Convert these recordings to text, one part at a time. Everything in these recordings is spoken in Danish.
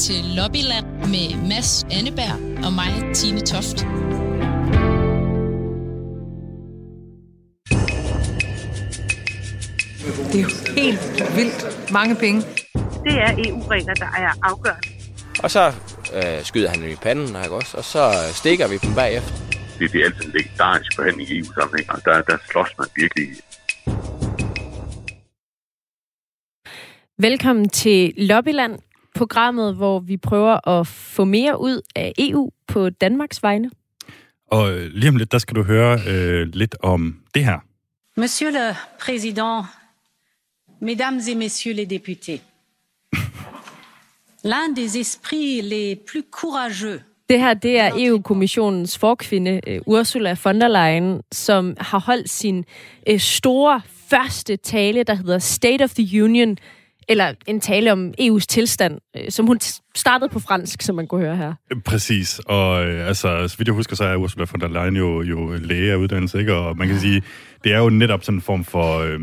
til Lobbyland med Mads Anneberg og mig, Tine Toft. Det er jo helt vildt mange penge. Det er EU-regler, der er afgørende. Og så øh, skyder han dem i panden, ikke også? Og så stikker vi dem bagefter. Det, det er altid en legendarisk forhandling i EU-sammenhæng, og der, der slås man virkelig Velkommen til Lobbyland, programmet, hvor vi prøver at få mere ud af EU på Danmarks vegne. Og øh, lige om lidt, der skal du høre øh, lidt om det her. Monsieur le Président, Mesdames et Messieurs les députés, l'un des esprits les plus courageux det her, det er EU-kommissionens forkvinde, øh, Ursula von der Leyen, som har holdt sin øh, store første tale, der hedder State of the Union, eller en tale om EU's tilstand, øh, som hun startede på fransk, som man kunne høre her. Præcis, og øh, altså, så vidt jeg husker, så er Ursula von der Leyen jo, jo læge af uddannelse, ikke? og man kan sige, det er jo netop sådan en form for, øh,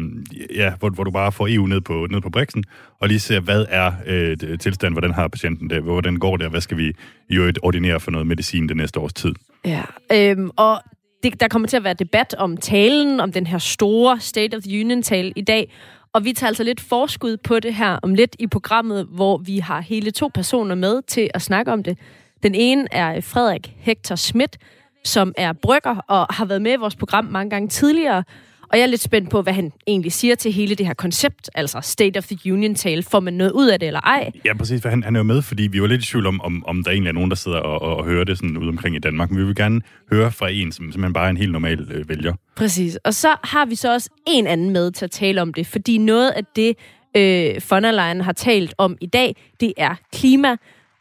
ja, hvor, hvor du bare får EU ned på, ned på briksen, og lige ser, hvad er øh, tilstanden, hvordan har patienten det, hvordan går det, og hvad skal vi jo ordinere for noget medicin det næste års tid. Ja, øhm, og det, der kommer til at være debat om talen, om den her store State of the Union-tale i dag, og vi tager altså lidt forskud på det her om lidt i programmet, hvor vi har hele to personer med til at snakke om det. Den ene er Frederik Hector Schmidt, som er brygger og har været med i vores program mange gange tidligere. Og jeg er lidt spændt på, hvad han egentlig siger til hele det her koncept, altså State of the Union-tale. Får man noget ud af det eller ej? Ja, præcis, for han, han er jo med, fordi vi var lidt i tvivl om, om, om der egentlig er nogen, der sidder og, og, og hører det sådan ude omkring i Danmark. Men vi vil gerne høre fra en, som simpelthen bare er en helt normal øh, vælger. Præcis. Og så har vi så også en anden med til at tale om det, fordi noget af det, øh, von der Leyen har talt om i dag, det er klima.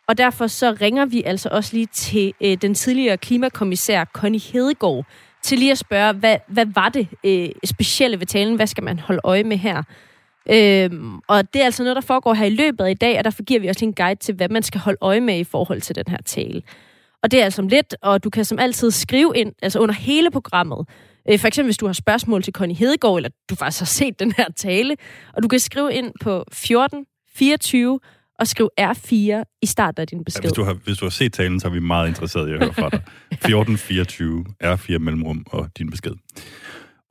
Og derfor så ringer vi altså også lige til øh, den tidligere klimakommissær Connie Hedegaard, til lige at spørge, hvad, hvad var det øh, specielle ved talen? Hvad skal man holde øje med her? Øhm, og det er altså noget, der foregår her i løbet af i dag, og derfor giver vi også en guide til, hvad man skal holde øje med i forhold til den her tale. Og det er altså om lidt, og du kan som altid skrive ind, altså under hele programmet. Øh, for eksempel, hvis du har spørgsmål til Connie Hedegaard, eller du faktisk har set den her tale, og du kan skrive ind på 14 24 og skriv R4 i starten af din besked. Ja, hvis, du har, hvis du har set talen, så er vi meget interesserede i at høre fra dig. 1424, R4 mellemrum og din besked.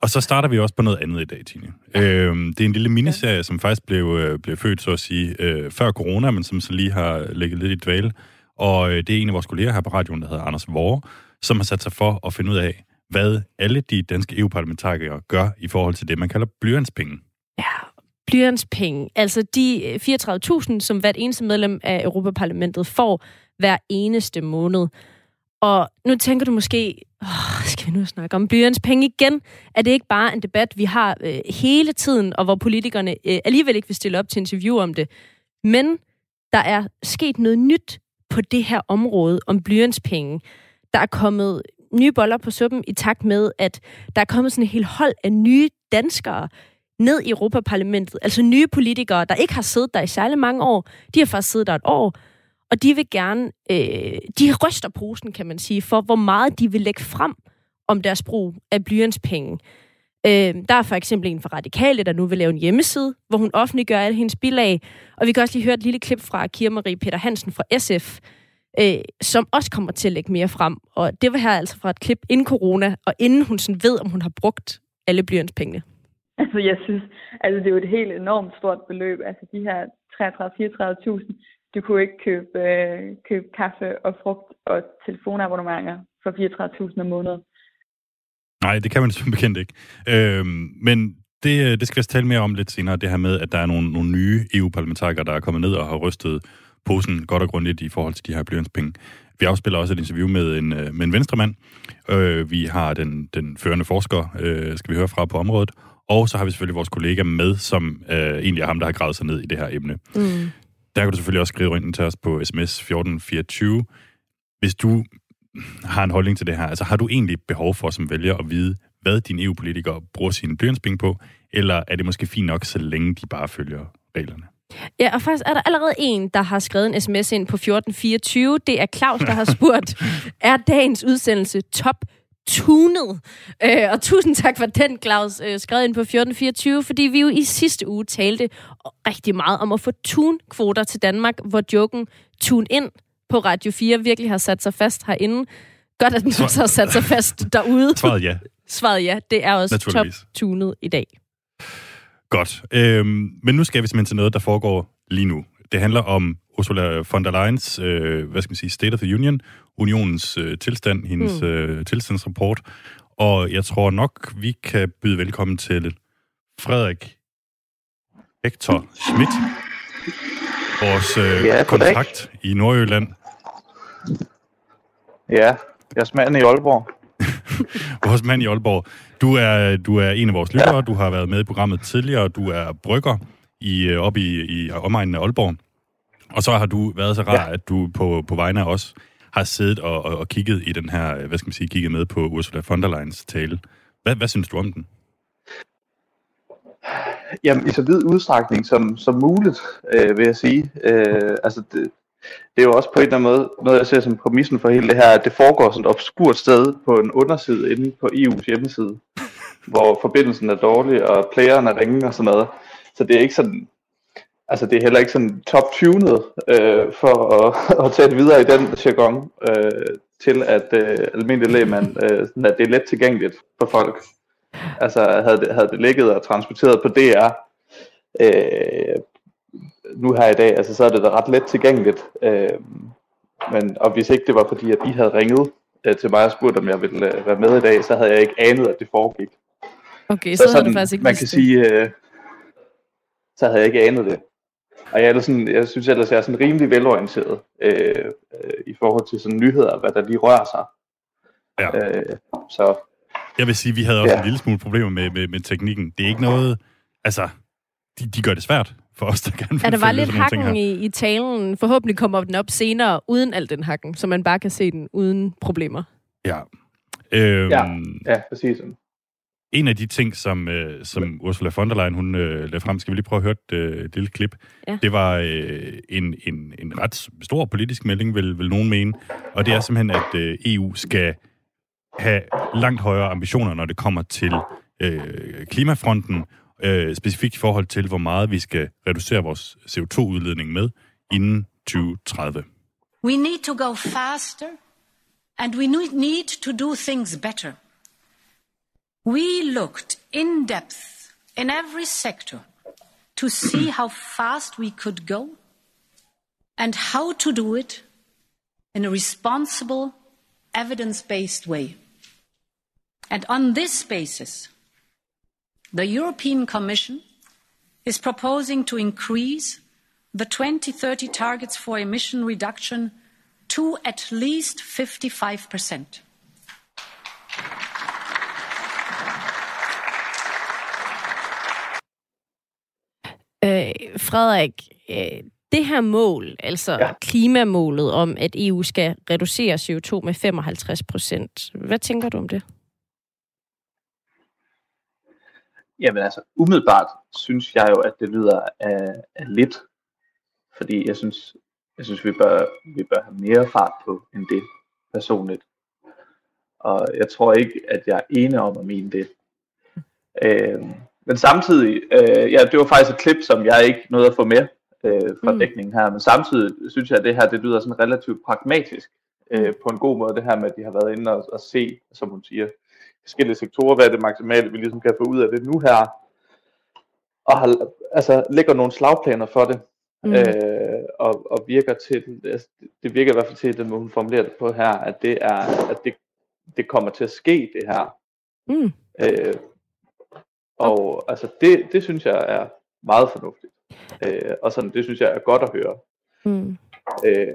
Og så starter vi også på noget andet i dag, Tine. Øhm, det er en lille miniserie, som faktisk blev, øh, blev født, så at sige, øh, før corona, men som så lige har ligget lidt i dvale. Og øh, det er en af vores kolleger her på radioen, der hedder Anders Vore, som har sat sig for at finde ud af, hvad alle de danske EU-parlamentarikere gør i forhold til det, man kalder blyantspenge. Ja, blyantspenge. Altså de øh, 34.000, som hvert eneste medlem af Europaparlamentet får hver eneste måned. Og nu tænker du måske, åh, skal vi nu snakke om blyantspenge igen? Er det ikke bare en debat, vi har øh, hele tiden, og hvor politikerne øh, alligevel ikke vil stille op til interview om det? Men der er sket noget nyt på det her område om blyantspenge. Der er kommet nye boller på suppen i takt med, at der er kommet sådan et helt hold af nye danskere, ned i Europaparlamentet, altså nye politikere, der ikke har siddet der i særlig mange år, de har faktisk siddet der et år, og de vil gerne, øh, de ryster posen, kan man sige, for hvor meget de vil lægge frem om deres brug af blyantspenge. Øh, der er for eksempel en fra Radikale, der nu vil lave en hjemmeside, hvor hun offentliggør alle hendes bilag, og vi kan også lige høre et lille klip fra Kira Marie Peter Hansen fra SF, øh, som også kommer til at lægge mere frem. Og det var her altså fra et klip inden corona, og inden hun sådan ved, om hun har brugt alle blyantspengene. Altså, jeg synes, altså, det er jo et helt enormt stort beløb. Altså, de her 33-34.000, du kunne ikke købe, øh, købe kaffe og frugt og telefonabonnementer for 34.000 om måneden. Nej, det kan man som bekendt ikke. Øhm, men det, øh, det skal vi tale mere om lidt senere, det her med, at der er nogle, nogle nye EU-parlamentarikere, der er kommet ned og har rystet posen godt og grundigt i forhold til de her blyantspenge. Vi afspiller også et interview med en, øh, med en venstremand. Øh, vi har den, den førende forsker, øh, skal vi høre fra på området, og så har vi selvfølgelig vores kollega med, som øh, egentlig er ham, der har gravet sig ned i det her emne. Mm. Der kan du selvfølgelig også skrive ind til os på sms 1424. Hvis du har en holdning til det her, altså har du egentlig behov for som vælger at vide, hvad dine EU-politikere bruger sine blyantspenge på, eller er det måske fint nok, så længe de bare følger reglerne? Ja, og faktisk er der allerede en, der har skrevet en sms ind på 1424. Det er Claus, der har spurgt, er dagens udsendelse top tunet. Øh, og tusind tak for den, Claus, øh, skrevet ind på 1424, fordi vi jo i sidste uge talte rigtig meget om at få tun-kvoter til Danmark, hvor joken tune ind på Radio 4 virkelig har sat sig fast herinde. Godt, at den også har sat sig fast derude. Svaret ja. Svaret ja. Det er også top-tunet i dag. Godt. Øhm, men nu skal vi simpelthen til noget, der foregår lige nu. Det handler om Ursula von der Leyens, øh, hvad skal man sige, State of the Union, unionens øh, tilstand, hendes Mm. øh, tilstandsrapport. Og jeg tror nok, vi kan byde velkommen til Frederik Hector Schmidt, vores øh, Ja, kontakt i Nordjylland. Ja, jeg er manden i Aalborg. Vores mand i Aalborg. Du er, du er en af vores lyttere, du har været med i programmet tidligere, du er brygger i, øh, op i, i omegnen af Aalborg. Og så har du været så rar, ja. at du på, på vegne af os har siddet og, og, og kigget i den her, øh, hvad skal man sige, kigget med på Ursula von der Leyens tale. Hvad, hvad synes du om den? Jamen, i så vid udstrækning som, som muligt, øh, vil jeg sige. Øh, altså, det, det er jo også på en eller anden måde noget, jeg ser som præmissen for hele det her, at det foregår sådan et obskurt sted på en underside inde på EU's hjemmeside, hvor forbindelsen er dårlig, og playeren er ringe og sådan noget. Så det er ikke sådan, altså det er heller ikke sådan top-tunet øh, for at, at tage det videre i den jargon, øh, til at øh, almindelig lægmand, øh, sådan at det er let tilgængeligt for folk. Altså havde det, havde det ligget og transporteret på DR øh, nu her i dag, altså så er det da ret let tilgængeligt. Øh, men, og hvis ikke det var fordi, at I havde ringet øh, til mig og spurgt, om jeg ville øh, være med i dag, så havde jeg ikke anet, at det foregik. Okay, så, så havde du faktisk ikke man kan det. sige, øh, så havde jeg ikke anet det. Og jeg, er sådan, jeg synes ellers, jeg er sådan rimelig velorienteret øh, øh, i forhold til sådan nyheder, hvad der lige rører sig. Ja. Øh, så Jeg vil sige, vi havde også Ja. en lille smule problemer med, med, med teknikken. Det er ikke noget... Altså, de, de gør det svært for os, der gerne vil Ja, der var lidt hakken i, i talen. Forhåbentlig kommer den op senere, uden al den hakken, så man bare kan se den uden problemer. Ja. Øhm, Ja. ja, præcis. En af de ting, som, øh, som Ursula von der Leyen hun, øh, lagde frem, skal vi lige prøve at høre et, øh, et lille klip. Ja. Det var øh, en, en, en ret stor politisk melding, vil, vil nogen mene. Og det er simpelthen, at øh, EU skal have langt højere ambitioner, når det kommer til øh, klimafronten, øh, specifikt i forhold til, hvor meget vi skal reducere vores CO2-udledning med inden 2030. We need to go faster and we ne- need to do things better. We looked in depth in every sector to see how fast we could go and how to do it in a responsible, evidence based way. And on this basis, the European Commission is proposing to increase the 2030 targets for emission reduction to at least 55%. Øh, Frederik, øh, det her mål, altså ja. klimamålet om, at EU skal reducere CO2 med 55 procent, hvad tænker du om det? Jamen altså, umiddelbart synes jeg jo, at det lyder af, af lidt. Fordi jeg synes, jeg synes vi, bør, vi bør have mere fart på end det personligt. Og jeg tror ikke, at jeg er enig om at mene det. Øh, men samtidig, øh, ja, det var faktisk et klip, som jeg ikke nåede at få med øh, fra Mm. dækningen her. Men samtidig synes jeg, at det her det lyder sådan relativt pragmatisk øh, på en god måde. Det her med, at de har været inde og, og se, som hun siger, forskellige sektorer, hvad er det maksimale, vi ligesom kan få ud af det nu her. Og har, altså, lægger nogle slagplaner for det. Mm. Øh, og, og virker til, altså, det virker i hvert fald til, den måde hun formulerer det på her, at det er, at det, det kommer til at ske, det her. Mm. Øh, og altså, det, det synes jeg er meget fornuftigt. Øh, og sådan, det synes jeg er godt at høre. Mm. Øh,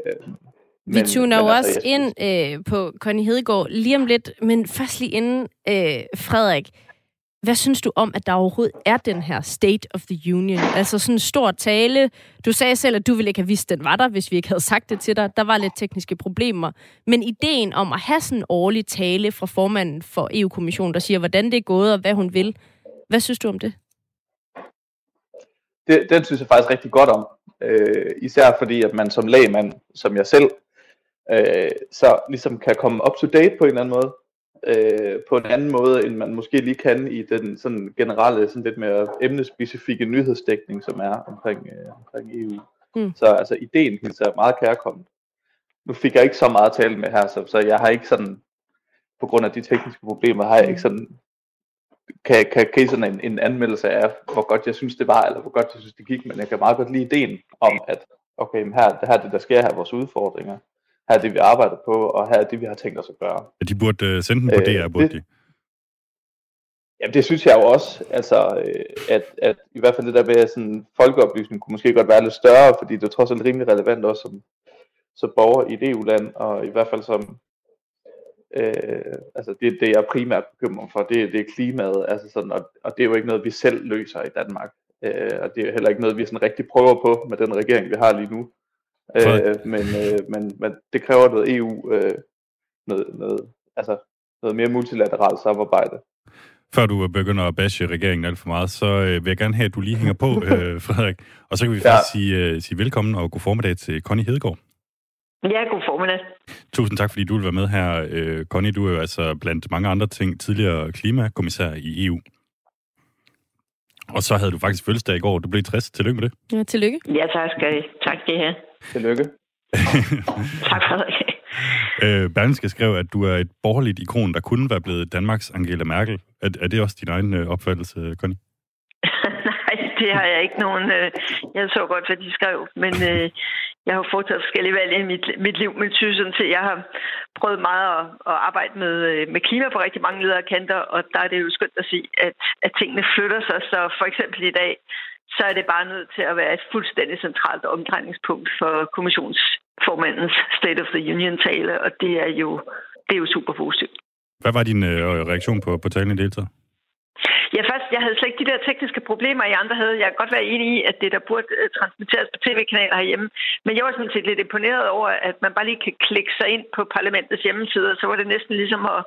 Vi tuner jo altså, også ind øh, på Connie Hedegaard lige om lidt, men først lige inden, øh, Frederik, hvad synes du om, at der overhovedet er den her State of the Union? Altså sådan en stor tale. Du sagde selv, at du ville ikke have vidst, den var der, hvis vi ikke havde sagt det til dig. Der var lidt tekniske problemer. Men ideen om at have sådan en årlig tale fra formanden for EU-kommissionen, der siger, hvordan det er gået og hvad hun vil. Hvad synes du om det? det, den synes jeg faktisk rigtig godt om. Øh, især fordi, at man som lægmand, som jeg selv, øh, så ligesom kan komme up to date på en eller anden måde. øh, på en anden måde, end man måske lige kan i den sådan generelle, sådan lidt mere emnespecifikke nyhedsdækning, som er omkring, øh, omkring EU. Mm. Så altså, ideen hilser meget kærkommen. Nu fik jeg ikke så meget at tale med her, så, så jeg har ikke sådan, på grund af de tekniske problemer, har jeg ikke sådan, kan, kan, I sådan en, en anmeldelse af, hvor godt jeg synes det var, eller hvor godt jeg synes det gik, men jeg kan meget godt lide ideen om, at okay, men her, det her er det, der sker, her er vores udfordringer, her er det, vi arbejder på, og her er det, vi har tænkt os at gøre. Ja, de burde øh, sende den på Øh, DR, burde det- de. Jamen det synes jeg jo også, altså, øh, at, at i hvert fald det der med, sådan, folkeoplysning kunne måske godt være lidt større, fordi det er trods alt rimelig relevant også som, som borger i et EU-land, og i hvert fald som, øh, altså det, det jeg primært bekymret for, det, det er klimaet, altså sådan, og, og det er jo ikke noget, vi selv løser i Danmark, øh, og det er heller ikke noget, vi sådan rigtig prøver på med den regering, vi har lige nu, øh, men, øh, men, men det kræver noget EU, øh, noget, noget, altså noget mere multilateralt samarbejde. Før du begynder at bashe regeringen alt for meget, så øh, vil jeg gerne have, at du lige hænger på, øh, Frederik. Og så kan vi Ja. faktisk sige, øh, sige velkommen og god formiddag til Connie Hedegaard. Ja, god formiddag. Tusind tak, fordi du vil være med her. Øh, Connie, du er jo altså blandt mange andre ting tidligere klimakommissær i EU. Og så havde du faktisk fødselsdag i går. Du blev 60. Tillykke med det. Ja, tillykke. Ja, tak skal I. Tak I have. Tillykke. Tak, Frederik. Øh, Berlingske skrev, at du er et borgerligt ikon, der kunne være blevet Danmarks Angela Merkel. Er, er det også din egen øh, opfattelse, Connie? Det har jeg ikke nogen... Øh, jeg så godt, hvad de skrev, men øh, jeg har foretaget forskellige valg i mit, mit liv, men synes sådan set, jeg har prøvet meget at, at arbejde med, øh, med klima på rigtig mange ledere kanter, og der er det jo skønt at sige, at, at tingene flytter sig. Så for eksempel i dag, så er det bare nødt til at være et fuldstændig centralt omdrejningspunkt for kommissionsformandens State of the Union-tale, og det er jo, det er jo super positivt. Hvad var din øh, reaktion på, på talen i deltaget? Ja, først, jeg havde slet ikke de der tekniske problemer, I andre havde. Jeg kan godt være enig i, at det der burde øh, transmitteres på tv-kanaler herhjemme. Men jeg var sådan set lidt imponeret over, at man bare lige kan klikke sig ind på parlamentets hjemmeside, og så var det næsten ligesom at,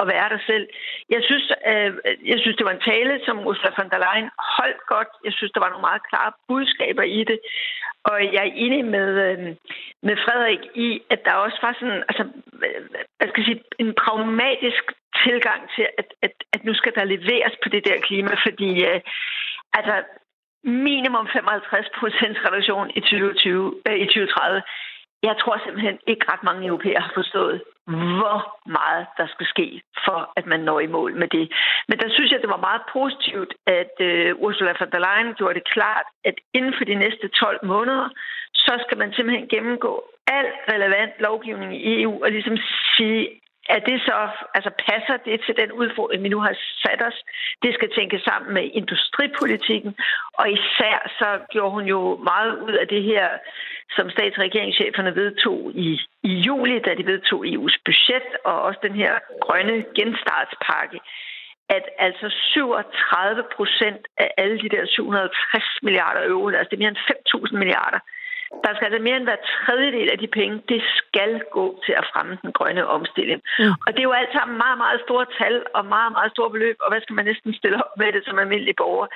at være der selv. Jeg synes, øh, jeg synes, det var en tale, som Ursula von der Leyen holdt godt. Jeg synes, der var nogle meget klare budskaber i det. Og jeg er enig med, øh, med Frederik i, at der også var sådan, altså, jeg skal jeg sige, en pragmatisk tilgang til, at, at, at nu skal der leveres på det der klima, fordi øh, altså, minimum 55 procents reduktion i 2020, øh, i 2030. Jeg tror simpelthen ikke ret mange europæere har forstået, hvor meget der skal ske, for at man når i mål med det. Men der synes jeg, det var meget positivt, at øh, Ursula von der Leyen gjorde det klart, at inden for de næste 12 måneder, så skal man simpelthen gennemgå al relevant lovgivning i EU og ligesom sige, er det så, altså passer det til den udfordring, vi nu har sat os? Det skal tænkes sammen med industripolitikken, og især så gjorde hun jo meget ud af det her, som stats- og regeringscheferne vedtog i, i juli, da de vedtog EU's budget, og også den her grønne genstartspakke, at altså 37 procent af alle de der 760 milliarder euro, altså det er mere end 5.000 milliarder, der skal altså mere end hver tredjedel af de penge, det skal gå til at fremme den grønne omstilling. Mm. Og det er jo alt sammen meget, meget store tal og meget, meget store beløb, og hvad skal man næsten stille op med det som almindelig borger?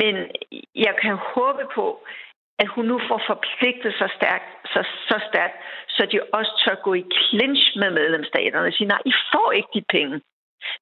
Men jeg kan håbe på, at hun nu får forpligtet sig stærkt, så, så stærkt, så de også tør gå i clinch med medlemsstaterne og sige, nej, I får ikke de penge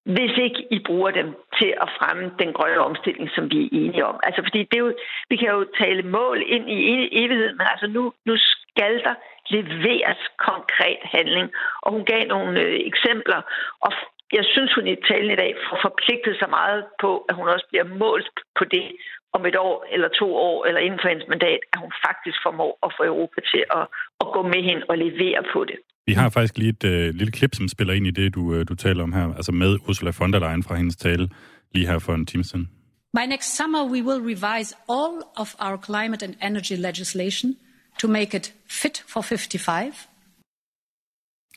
hvis ikke I bruger dem til at fremme den grønne omstilling, som vi er enige om. Altså, fordi det er jo, vi kan jo tale mål ind i evigheden, men altså nu, nu skal der leveres konkret handling. Og hun gav nogle øh, eksempler, og jeg synes, hun i talen i dag får forpligtet sig meget på, at hun også bliver målt på det om et år eller to år, eller inden for hendes mandat, at hun faktisk formår at få Europa til at, at gå med hende og levere på det. Vi har faktisk lige et øh, lille klip, som spiller ind i det, du, øh, du taler om her, altså med Ursula von der Leyen fra hendes tale lige her for en time siden. By next summer, we will revise all of our climate and energy legislation to make it fit for 55.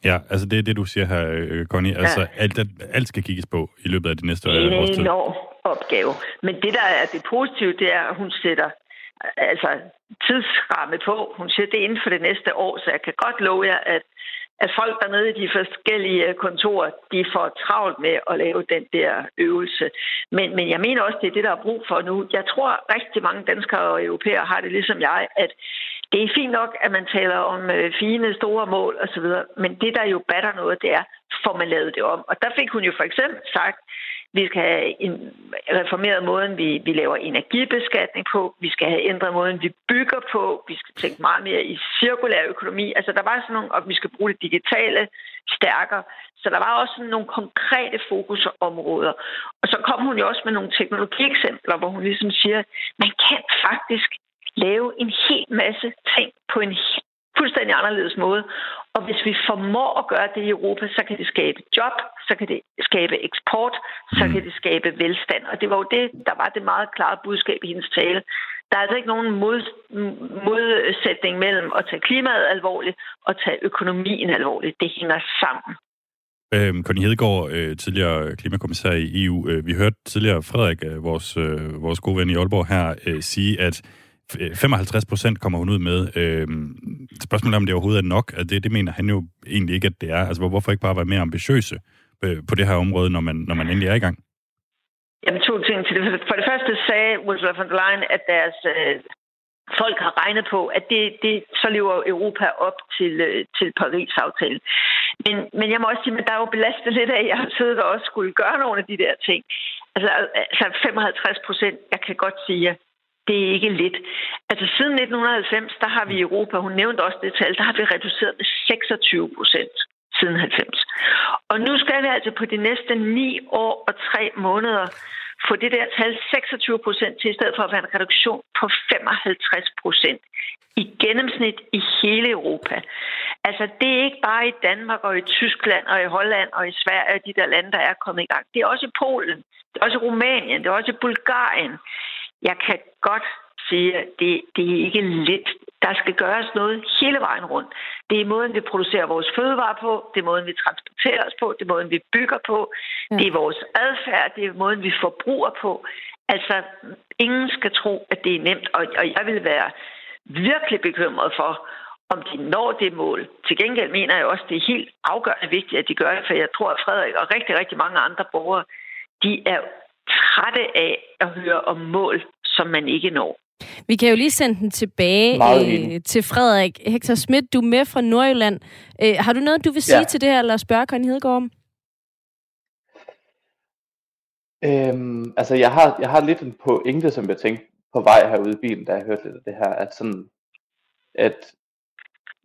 Ja, altså det er det, du siger her, øh, Connie. Altså ja. alt, alt skal kigges på i løbet af de næste Det er års en enorm opgave. Men det, der er det positive, det er, at hun sætter altså, tidsramme på. Hun siger, det er inden for det næste år, så jeg kan godt love jer, at, at folk dernede i de forskellige øh, kontorer, de får travlt med at lave den der øvelse. Men, men jeg mener også, det er det, der er brug for nu. Jeg tror, rigtig mange danskere og europæere har det ligesom jeg, at det er fint nok, at man taler om øh, fine, store mål osv., men det, der jo batter noget, det er, får man lavet det om. Og der fik hun jo for eksempel sagt, vi skal have en reformeret måden, vi, vi laver energibeskatning på. Vi skal have ændret måden, vi bygger på. Vi skal tænke meget mere i cirkulær økonomi. Altså, der var sådan nogle, og vi skal bruge det digitale stærkere. Så der var også sådan nogle konkrete fokusområder. Og så kom hun jo også med nogle teknologieksempler, hvor hun ligesom siger, man kan faktisk lave en hel masse ting på en fuldstændig anderledes måde. Og hvis vi formår at gøre det i Europa, så kan det skabe job, så kan det skabe eksport, så kan det skabe velstand. Og det var jo det, der var det meget klare budskab i hendes tale. Der er altså ikke nogen mod, modsætning mellem at tage klimaet alvorligt og tage økonomien alvorligt. Det hænger sammen. Øhm, Connie Hedegaard, øh, tidligere klimakommissær i EU. Øh, vi hørte tidligere Frederik, øh, vores, øh, vores gode ven i Aalborg her, øh, sige, at Øh, 55 procent kommer hun ud med. Øh, spørgsmålet er, om det overhovedet er nok. Altså det, det mener han jo egentlig ikke, at det er. Altså hvorfor ikke bare være mere ambitiøse øh, på det her område, når man, når man endelig er i gang? Jamen to ting til det. For det første sagde Ursula von der Leyen, at deres øh, folk har regnet på, at det, det, så lever Europa op til, øh, til Paris-aftalen. Men, men jeg må også sige, at der er jo belastet lidt af, at jeg har siddet og også skulle gøre nogle af de der ting. Altså, altså 55 procent, jeg kan godt sige, det er ikke lidt. Altså siden 1990, der har vi i Europa, hun nævnte også det tal, der har vi reduceret med 26 procent siden 90. Og nu skal vi altså på de næste 9 år og 3 måneder få det der tal 26 procent til, i stedet for at være en reduktion på 55 procent i gennemsnit i hele Europa. Altså, det er ikke bare i Danmark og i Tyskland og i Holland og i Sverige, de der lande, der er kommet i gang. Det er også i Polen, det er også i Rumænien, det er også i Bulgarien jeg kan godt sige, at det, det er ikke lidt. Der skal gøres noget hele vejen rundt. Det er måden, vi producerer vores fødevarer på, det er måden, vi transporterer os på, det er måden, vi bygger på, ja. det er vores adfærd, det er måden, vi forbruger på. Altså, ingen skal tro, at det er nemt, og, og jeg vil være virkelig bekymret for, om de når det mål. Til gengæld mener jeg også, at det er helt afgørende vigtigt, at de gør det, for jeg tror, at Frederik og rigtig, rigtig mange andre borgere, de er trætte af at høre om mål, som man ikke når. Vi kan jo lige sende den tilbage øh, til Frederik. Hector Schmidt, du er med fra Nordjylland. Øh, har du noget, du vil sige ja. til det her, eller spørge Connie Hedegaard om? Øhm, altså, jeg har, jeg har lidt en pointe, som jeg tænkte på vej herude i bilen, da jeg hørte lidt af det her, at sådan, at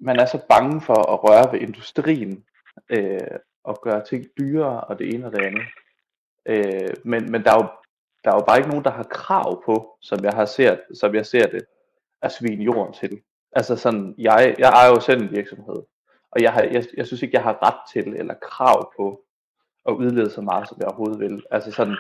man er så bange for at røre ved industrien, øh, og gøre ting dyrere, og det ene og det andet. Øh, men, men der er jo der er jo bare ikke nogen, der har krav på, som jeg har ser, som jeg ser det, at svine jorden til. Altså sådan, jeg, jeg ejer jo selv en virksomhed, og jeg, har, jeg, jeg synes ikke, jeg har ret til eller krav på at udlede så meget, som jeg overhovedet vil. Altså sådan,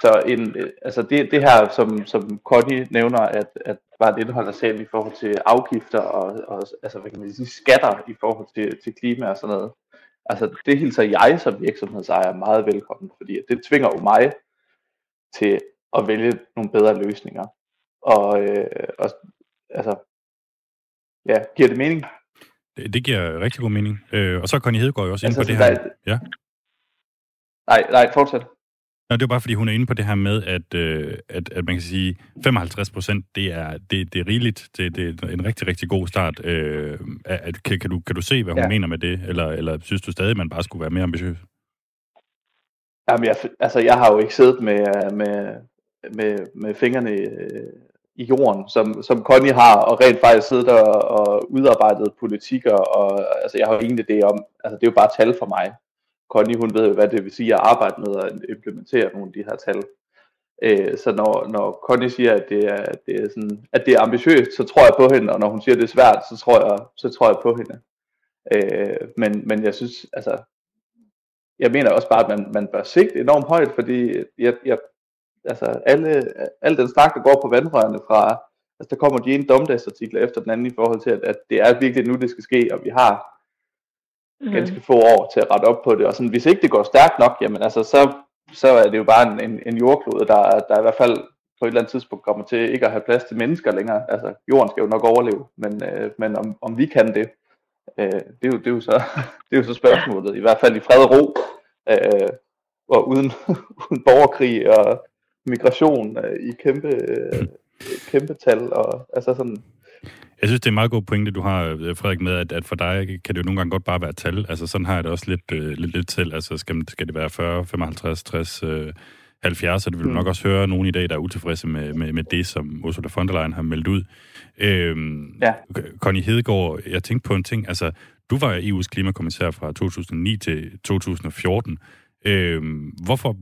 så en, altså det, det her, som, som Connie nævner, at, at var et indhold af sagen i forhold til afgifter og, og altså, hvad kan man sige, skatter i forhold til, til klima og sådan noget. Altså det hilser jeg som virksomhedsejer meget velkommen, fordi det tvinger jo mig til at vælge nogle bedre løsninger. Og, øh, og altså, ja, giver det mening? Det, det giver rigtig god mening. Øh, og så er Connie Hedegaard jo også altså, inde på det her. Der, ja. Nej, nej, fortsæt. Nå, det er bare, fordi hun er inde på det her med, at, øh, at, at man kan sige, 55 procent, det er, det, det er rigeligt. Det, det er en rigtig, rigtig god start. Øh, at, kan, kan, du, kan du se, hvad hun ja. mener med det? Eller, eller synes du stadig, at man bare skulle være mere ambitiøs? Jamen, jeg, altså, jeg har jo ikke siddet med, med, med, med fingrene i, i jorden, som, som Connie har, og rent faktisk siddet og, og udarbejdet politikker, og altså, jeg har jo ingen idé om, altså det er jo bare tal for mig. Connie, hun ved jo, hvad det vil sige at arbejde med at implementere nogle af de her tal. Øh, så når, når Connie siger, at det, er, det er sådan, at det er ambitiøst, så tror jeg på hende, og når hun siger, at det er svært, så tror jeg, så tror jeg på hende. Øh, men, men jeg synes, altså, jeg mener også bare, at man, man bør sigte enormt højt, fordi jeg, jeg, altså alle, alle den snak, der går på vandrørene fra, altså der kommer de ene domdagsartikler efter den anden i forhold til, at, at det er virkelig nu, det skal ske, og vi har mm. ganske få år til at rette op på det. Og sådan, hvis ikke det går stærkt nok, jamen altså, så, så er det jo bare en, en, en jordklode, der, der i hvert fald på et eller andet tidspunkt kommer til ikke at have plads til mennesker længere. Altså, jorden skal jo nok overleve, men, øh, men om, om vi kan det, øh, det, er jo, det, er jo så, det er jo så spørgsmålet. I hvert fald i fred og ro, øh, og uden, uden borgerkrig og migration øh, i kæmpe, øh, kæmpe tal. Og, altså sådan, Jeg synes, det er en meget god pointe, du har, øh, Frederik, med, at, at for dig kan det jo nogle gange godt bare være tal. Altså, sådan har jeg det også lidt, øh, lidt, lidt selv. Altså, skal, skal det være 40, 55, 60, øh, 70, så det vil mm. nok også høre nogen i dag, der er utilfredse med, med, med det, som Ursula von der Leyen har meldt ud. Øhm, ja. Connie Hedegaard, jeg tænkte på en ting. Altså, du var EU's klimakommissær fra 2009 til 2014. Øhm, hvorfor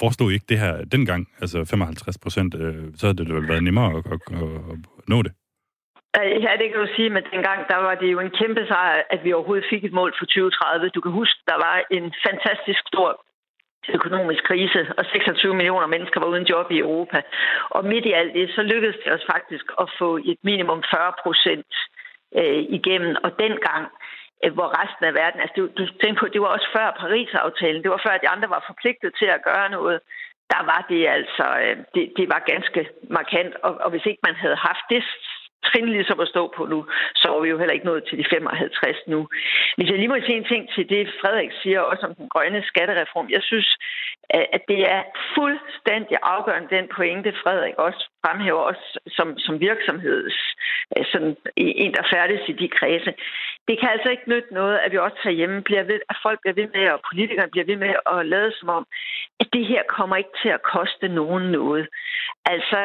foreslog I ikke det her dengang, altså 55 procent, øh, så havde det vel været nemmere at, at, at, at nå det? Ja, det kan du sige, men dengang der var det jo en kæmpe sejr, at vi overhovedet fik et mål for 2030. Du kan huske, der var en fantastisk stor økonomisk krise, og 26 millioner mennesker var uden job i Europa. Og midt i alt det, så lykkedes det os faktisk at få et minimum 40 procent øh, igennem. Og dengang, øh, hvor resten af verden, altså du, du tænker på, det var også før Paris-aftalen, det var før at de andre var forpligtet til at gøre noget, der var det altså, øh, det, det var ganske markant. Og, og hvis ikke man havde haft det trin ligesom at stå på nu, så er vi jo heller ikke nået til de 55 nu. Hvis jeg lige må sige en ting til det, Frederik siger også om den grønne skattereform. Jeg synes, at det er fuldstændig afgørende, den pointe, Frederik også fremhæver også som, som virksomheds, øh, sådan en, der færdes i de kredse. Det kan altså ikke nytte noget, at vi også herhjemme bliver ved, at folk bliver ved med, og politikerne bliver ved med at lade som om, at det her kommer ikke til at koste nogen noget. Altså,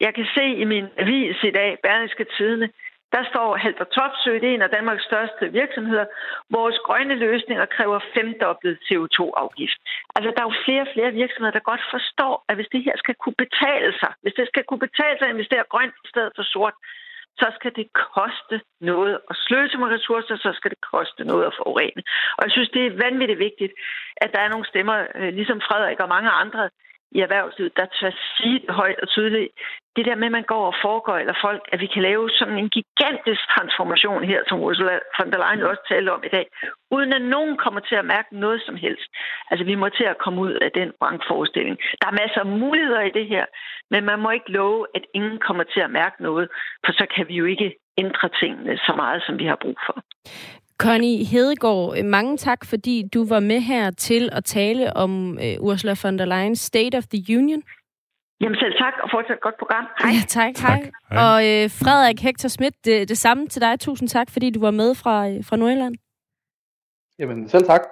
jeg kan se i min avis i dag, Berlingske Tidene, der står Halter Topsø, det er en af Danmarks største virksomheder. Vores grønne løsninger kræver femdoblet CO2-afgift. Altså, der er jo flere og flere virksomheder, der godt forstår, at hvis det her skal kunne betale sig, hvis det skal kunne betale sig at investere grønt i stedet for sort, så skal det koste noget at sløse med ressourcer, så skal det koste noget at forurene. Og jeg synes, det er vanvittigt vigtigt, at der er nogle stemmer, øh, ligesom Frederik og mange andre, i erhvervslivet, der tør sige det højt og tydeligt. Det der med, at man går og foregår, eller folk, at vi kan lave sådan en gigantisk transformation her, som Ursula von der Leyen også talte om i dag, uden at nogen kommer til at mærke noget som helst. Altså, vi må til at komme ud af den vrangforestilling. Der er masser af muligheder i det her, men man må ikke love, at ingen kommer til at mærke noget, for så kan vi jo ikke ændre tingene så meget, som vi har brug for. Connie Hedegaard, mange tak, fordi du var med her til at tale om uh, Ursula von der Leyen's State of the Union. Jamen selv tak, og fortsat godt program. Hej. Ja, tak, tak. hej. hej. Og uh, Frederik Hector Schmidt, det, det samme til dig. Tusind tak, fordi du var med fra, uh, fra Nordjylland. Jamen selv tak.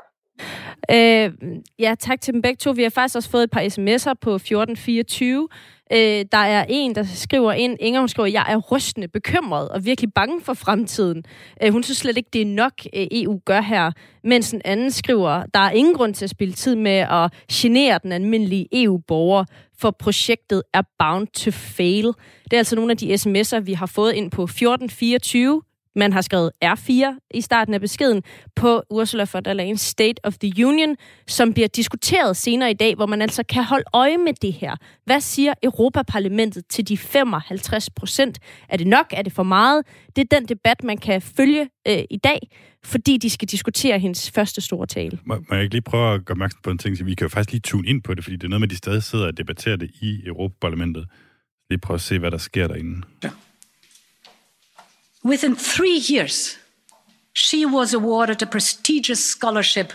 Øh, ja, tak til dem begge to. Vi har faktisk også fået et par sms'er på 1424. Øh, der er en, der skriver ind, Inger, hun skriver, jeg er rystende bekymret og virkelig bange for fremtiden. Øh, hun synes slet ikke, det er nok, øh, EU gør her. Mens en anden skriver, der er ingen grund til at spille tid med at genere den almindelige EU-borger, for projektet er bound to fail. Det er altså nogle af de sms'er, vi har fået ind på 1424. Man har skrevet R4 i starten af beskeden på Ursula von der Leyen's State of the Union, som bliver diskuteret senere i dag, hvor man altså kan holde øje med det her. Hvad siger Europaparlamentet til de 55 procent? Er det nok? Er det for meget? Det er den debat, man kan følge øh, i dag, fordi de skal diskutere hendes første store tale. Må, må jeg ikke lige prøve at gøre opmærksom på en ting? Så vi kan jo faktisk lige tune ind på det, fordi det er noget med, at de stadig sidder og debatterer det i Europaparlamentet. Lige prøve at se, hvad der sker derinde. Ja. Within three years, she was awarded a prestigious scholarship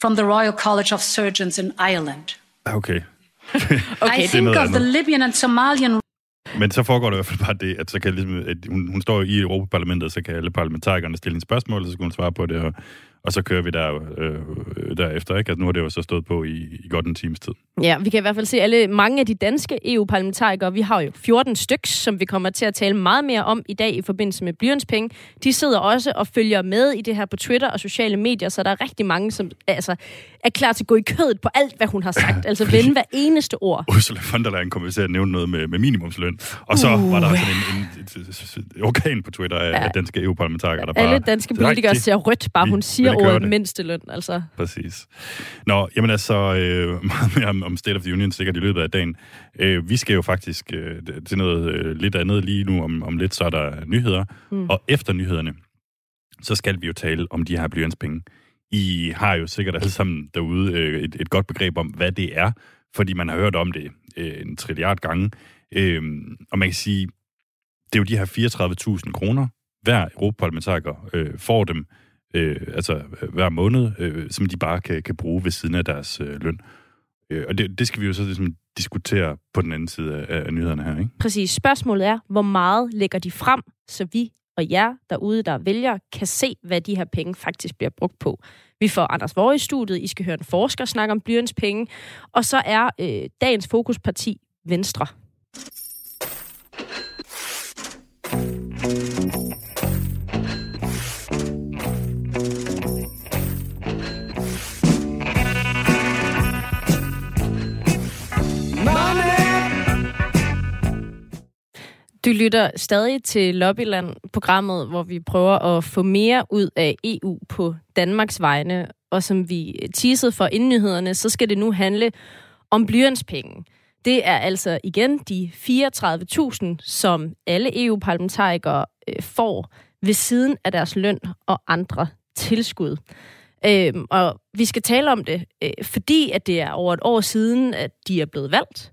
from the Royal College of Surgeons in Ireland. Okay. okay I think of the Libyan and Somalian Men så foregår det i hvert fald bare det, at, så kan ligesom, at hun, hun står i Europaparlamentet, så kan alle parlamentarikerne stille en spørgsmål, og så kan hun svare på det, og og så kører vi der, øh, derefter, ikke? Altså, nu har det jo så stået på i, i godt en times tid. Ja, vi kan i hvert fald se alle mange af de danske EU-parlamentarikere. Vi har jo 14 stykker, som vi kommer til at tale meget mere om i dag i forbindelse med blyantspenge. De sidder også og følger med i det her på Twitter og sociale medier, så der er rigtig mange, som altså, er klar til at gå i kødet på alt, hvad hun har sagt. Altså vende hver eneste ord. Ursula von der Leyen kommer til at nævne noget med, med minimumsløn. Og så uh. var der sådan en, en, en orkan på Twitter af, ja. danske EU-parlamentarikere, der bare... Alle danske politikere ser rødt, bare hun siger ordet mindsteløn, altså. Præcis. Nå, jamen altså, øh, meget mere om, om State of the Union sikkert i løbet af dagen. Øh, vi skal jo faktisk øh, til noget øh, lidt andet lige nu. Om, om lidt, så er der nyheder. Mm. Og efter nyhederne, så skal vi jo tale om de her blyantspenge. I har jo sikkert alle sammen derude øh, et, et godt begreb om, hvad det er, fordi man har hørt om det øh, en trilliard gange. Øh, og man kan sige, det er jo de her 34.000 kroner, hver europaparlamentariker øh, får dem øh, altså øh, hver måned, øh, som de bare kan, kan bruge ved siden af deres øh, løn. Øh, og det, det skal vi jo så ligesom diskutere på den anden side af, af nyhederne her, ikke? Præcis. Spørgsmålet er, hvor meget lægger de frem, så vi og jer derude, der vælger, kan se, hvad de her penge faktisk bliver brugt på. Vi får Anders Vore i studiet, I skal høre en forsker snakke om blyens penge, og så er øh, dagens fokusparti Venstre. Du lytter stadig til Lobbyland, programmet, hvor vi prøver at få mere ud af EU på Danmarks vegne. Og som vi teasede for inden nyhederne, så skal det nu handle om blyantspenge. Det er altså igen de 34.000, som alle EU-parlamentarikere øh, får ved siden af deres løn og andre tilskud. Øhm, og vi skal tale om det, øh, fordi at det er over et år siden, at de er blevet valgt,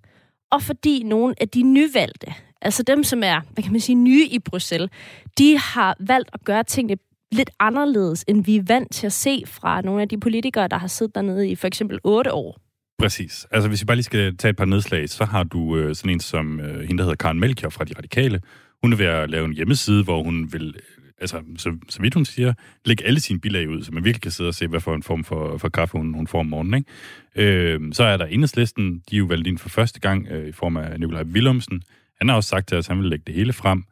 og fordi nogle af de nyvalgte altså dem, som er, hvad kan man sige, nye i Bruxelles, de har valgt at gøre tingene lidt anderledes, end vi er vant til at se fra nogle af de politikere, der har siddet dernede i for eksempel otte år. Præcis. Altså, hvis vi bare lige skal tage et par nedslag, så har du øh, sådan en som øh, hende, der hedder Karen Melchior fra De Radikale. Hun er ved at lave en hjemmeside, hvor hun vil, øh, altså, så, så vidt hun siger, lægge alle sine bilag ud, så man virkelig kan sidde og se, hvad for en form for, for kaffe hun, hun får om morgenen. Ikke? Øh, så er der enhedslisten, de er jo valgt ind for første gang øh, i form af Nikolaj Willumsen, han har også sagt til os, at han vil lægge det hele frem.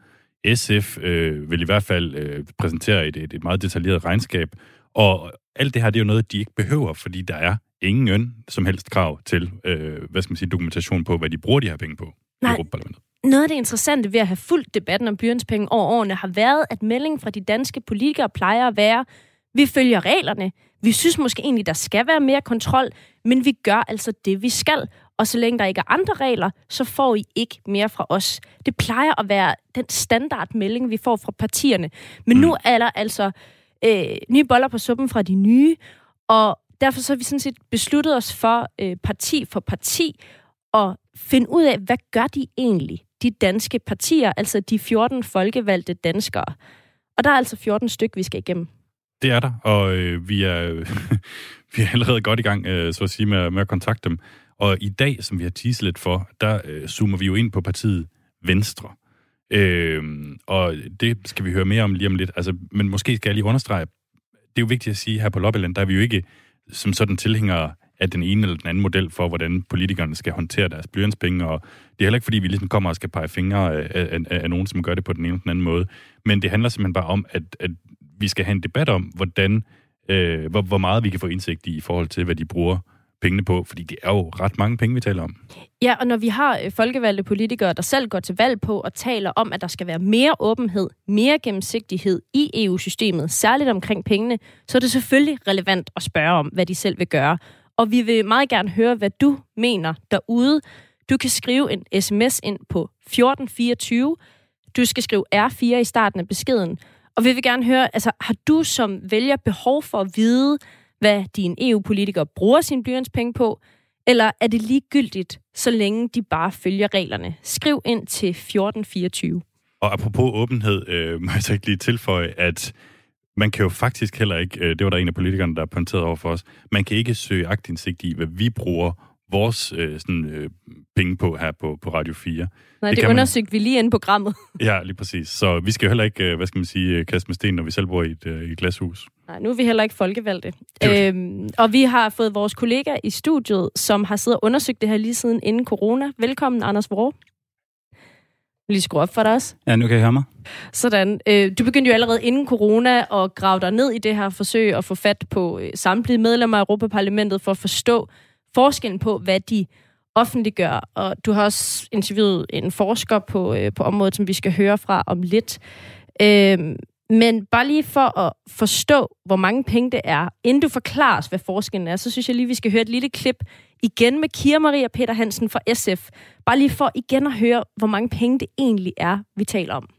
SF øh, vil i hvert fald øh, præsentere et, et, et meget detaljeret regnskab, og alt det her, det er jo noget, de ikke behøver, fordi der er ingen øn som helst krav til, øh, hvad skal man sige, dokumentation på, hvad de bruger de her penge på Nej. i Europaparlamentet. Noget af det interessante ved at have fulgt debatten om blyantspenge over årene har været, at meldingen fra de danske politikere plejer at være, vi følger reglerne, vi synes måske egentlig, der skal være mere kontrol, men vi gør altså det, vi skal og så længe der ikke er andre regler, så får I ikke mere fra os. Det plejer at være den standardmelding, vi får fra partierne. Men mm. nu er der altså øh, nye boller på suppen fra de nye, og derfor så har vi sådan set besluttet os for øh, parti for parti at finde ud af, hvad gør de egentlig, de danske partier, altså de 14 folkevalgte danskere. Og der er altså 14 stykker, vi skal igennem. Det er der, og øh, vi, er, vi er allerede godt i gang, øh, så at sige, med, med at kontakte dem. Og i dag, som vi har teaset lidt for, der øh, zoomer vi jo ind på partiet Venstre. Øh, og det skal vi høre mere om lige om lidt. Altså, men måske skal jeg lige understrege, det er jo vigtigt at sige, her på Lobbyland, der er vi jo ikke som sådan tilhængere af den ene eller den anden model for, hvordan politikerne skal håndtere deres blyantspenge, og det er heller ikke, fordi vi ligesom kommer og skal pege fingre af, af, af, af nogen, som gør det på den ene eller den anden måde, men det handler simpelthen bare om, at, at vi skal have en debat om, hvordan, øh, hvor, hvor meget vi kan få indsigt i i forhold til, hvad de bruger pengene på, fordi det er jo ret mange penge, vi taler om. Ja, og når vi har øh, folkevalgte politikere, der selv går til valg på og taler om, at der skal være mere åbenhed, mere gennemsigtighed i EU-systemet, særligt omkring pengene, så er det selvfølgelig relevant at spørge om, hvad de selv vil gøre. Og vi vil meget gerne høre, hvad du mener derude. Du kan skrive en sms ind på 1424. Du skal skrive R4 i starten af beskeden. Og vi vil gerne høre, altså har du som vælger behov for at vide, hvad din EU-politiker bruger sin blyantspenge på, eller er det ligegyldigt, så længe de bare følger reglerne? Skriv ind til 1424. Og apropos åbenhed, øh, må jeg så ikke lige tilføje, at man kan jo faktisk heller ikke, øh, det var der en af politikerne, der pointerede over for os, man kan ikke søge agtindsigt i, hvad vi bruger vores øh, sådan, øh, penge på her på, på Radio 4. Nej, det, det undersøgte man... vi lige inde programmet. ja, lige præcis. Så vi skal jo heller ikke, øh, hvad skal man sige, øh, kaste med sten, når vi selv bor i et, øh, i et glashus. Nej, nu er vi heller ikke folkevalgte. Øhm, og vi har fået vores kollega i studiet, som har siddet og undersøgt det her lige siden inden corona. Velkommen, Anders Vrå. Lige skrue op for dig også. Ja, nu kan jeg høre mig. Sådan. Øh, du begyndte jo allerede inden corona at grave dig ned i det her forsøg og få fat på øh, samtlige medlemmer af Europaparlamentet for at forstå forskellen på, hvad de offentliggør. Og du har også interviewet en forsker på, øh, på området, som vi skal høre fra om lidt. Øh, men bare lige for at forstå, hvor mange penge det er, inden du forklarer os, hvad forskellen er, så synes jeg lige, vi skal høre et lille klip igen med Kira Maria Peter Hansen fra SF. Bare lige for igen at høre, hvor mange penge det egentlig er, vi taler om.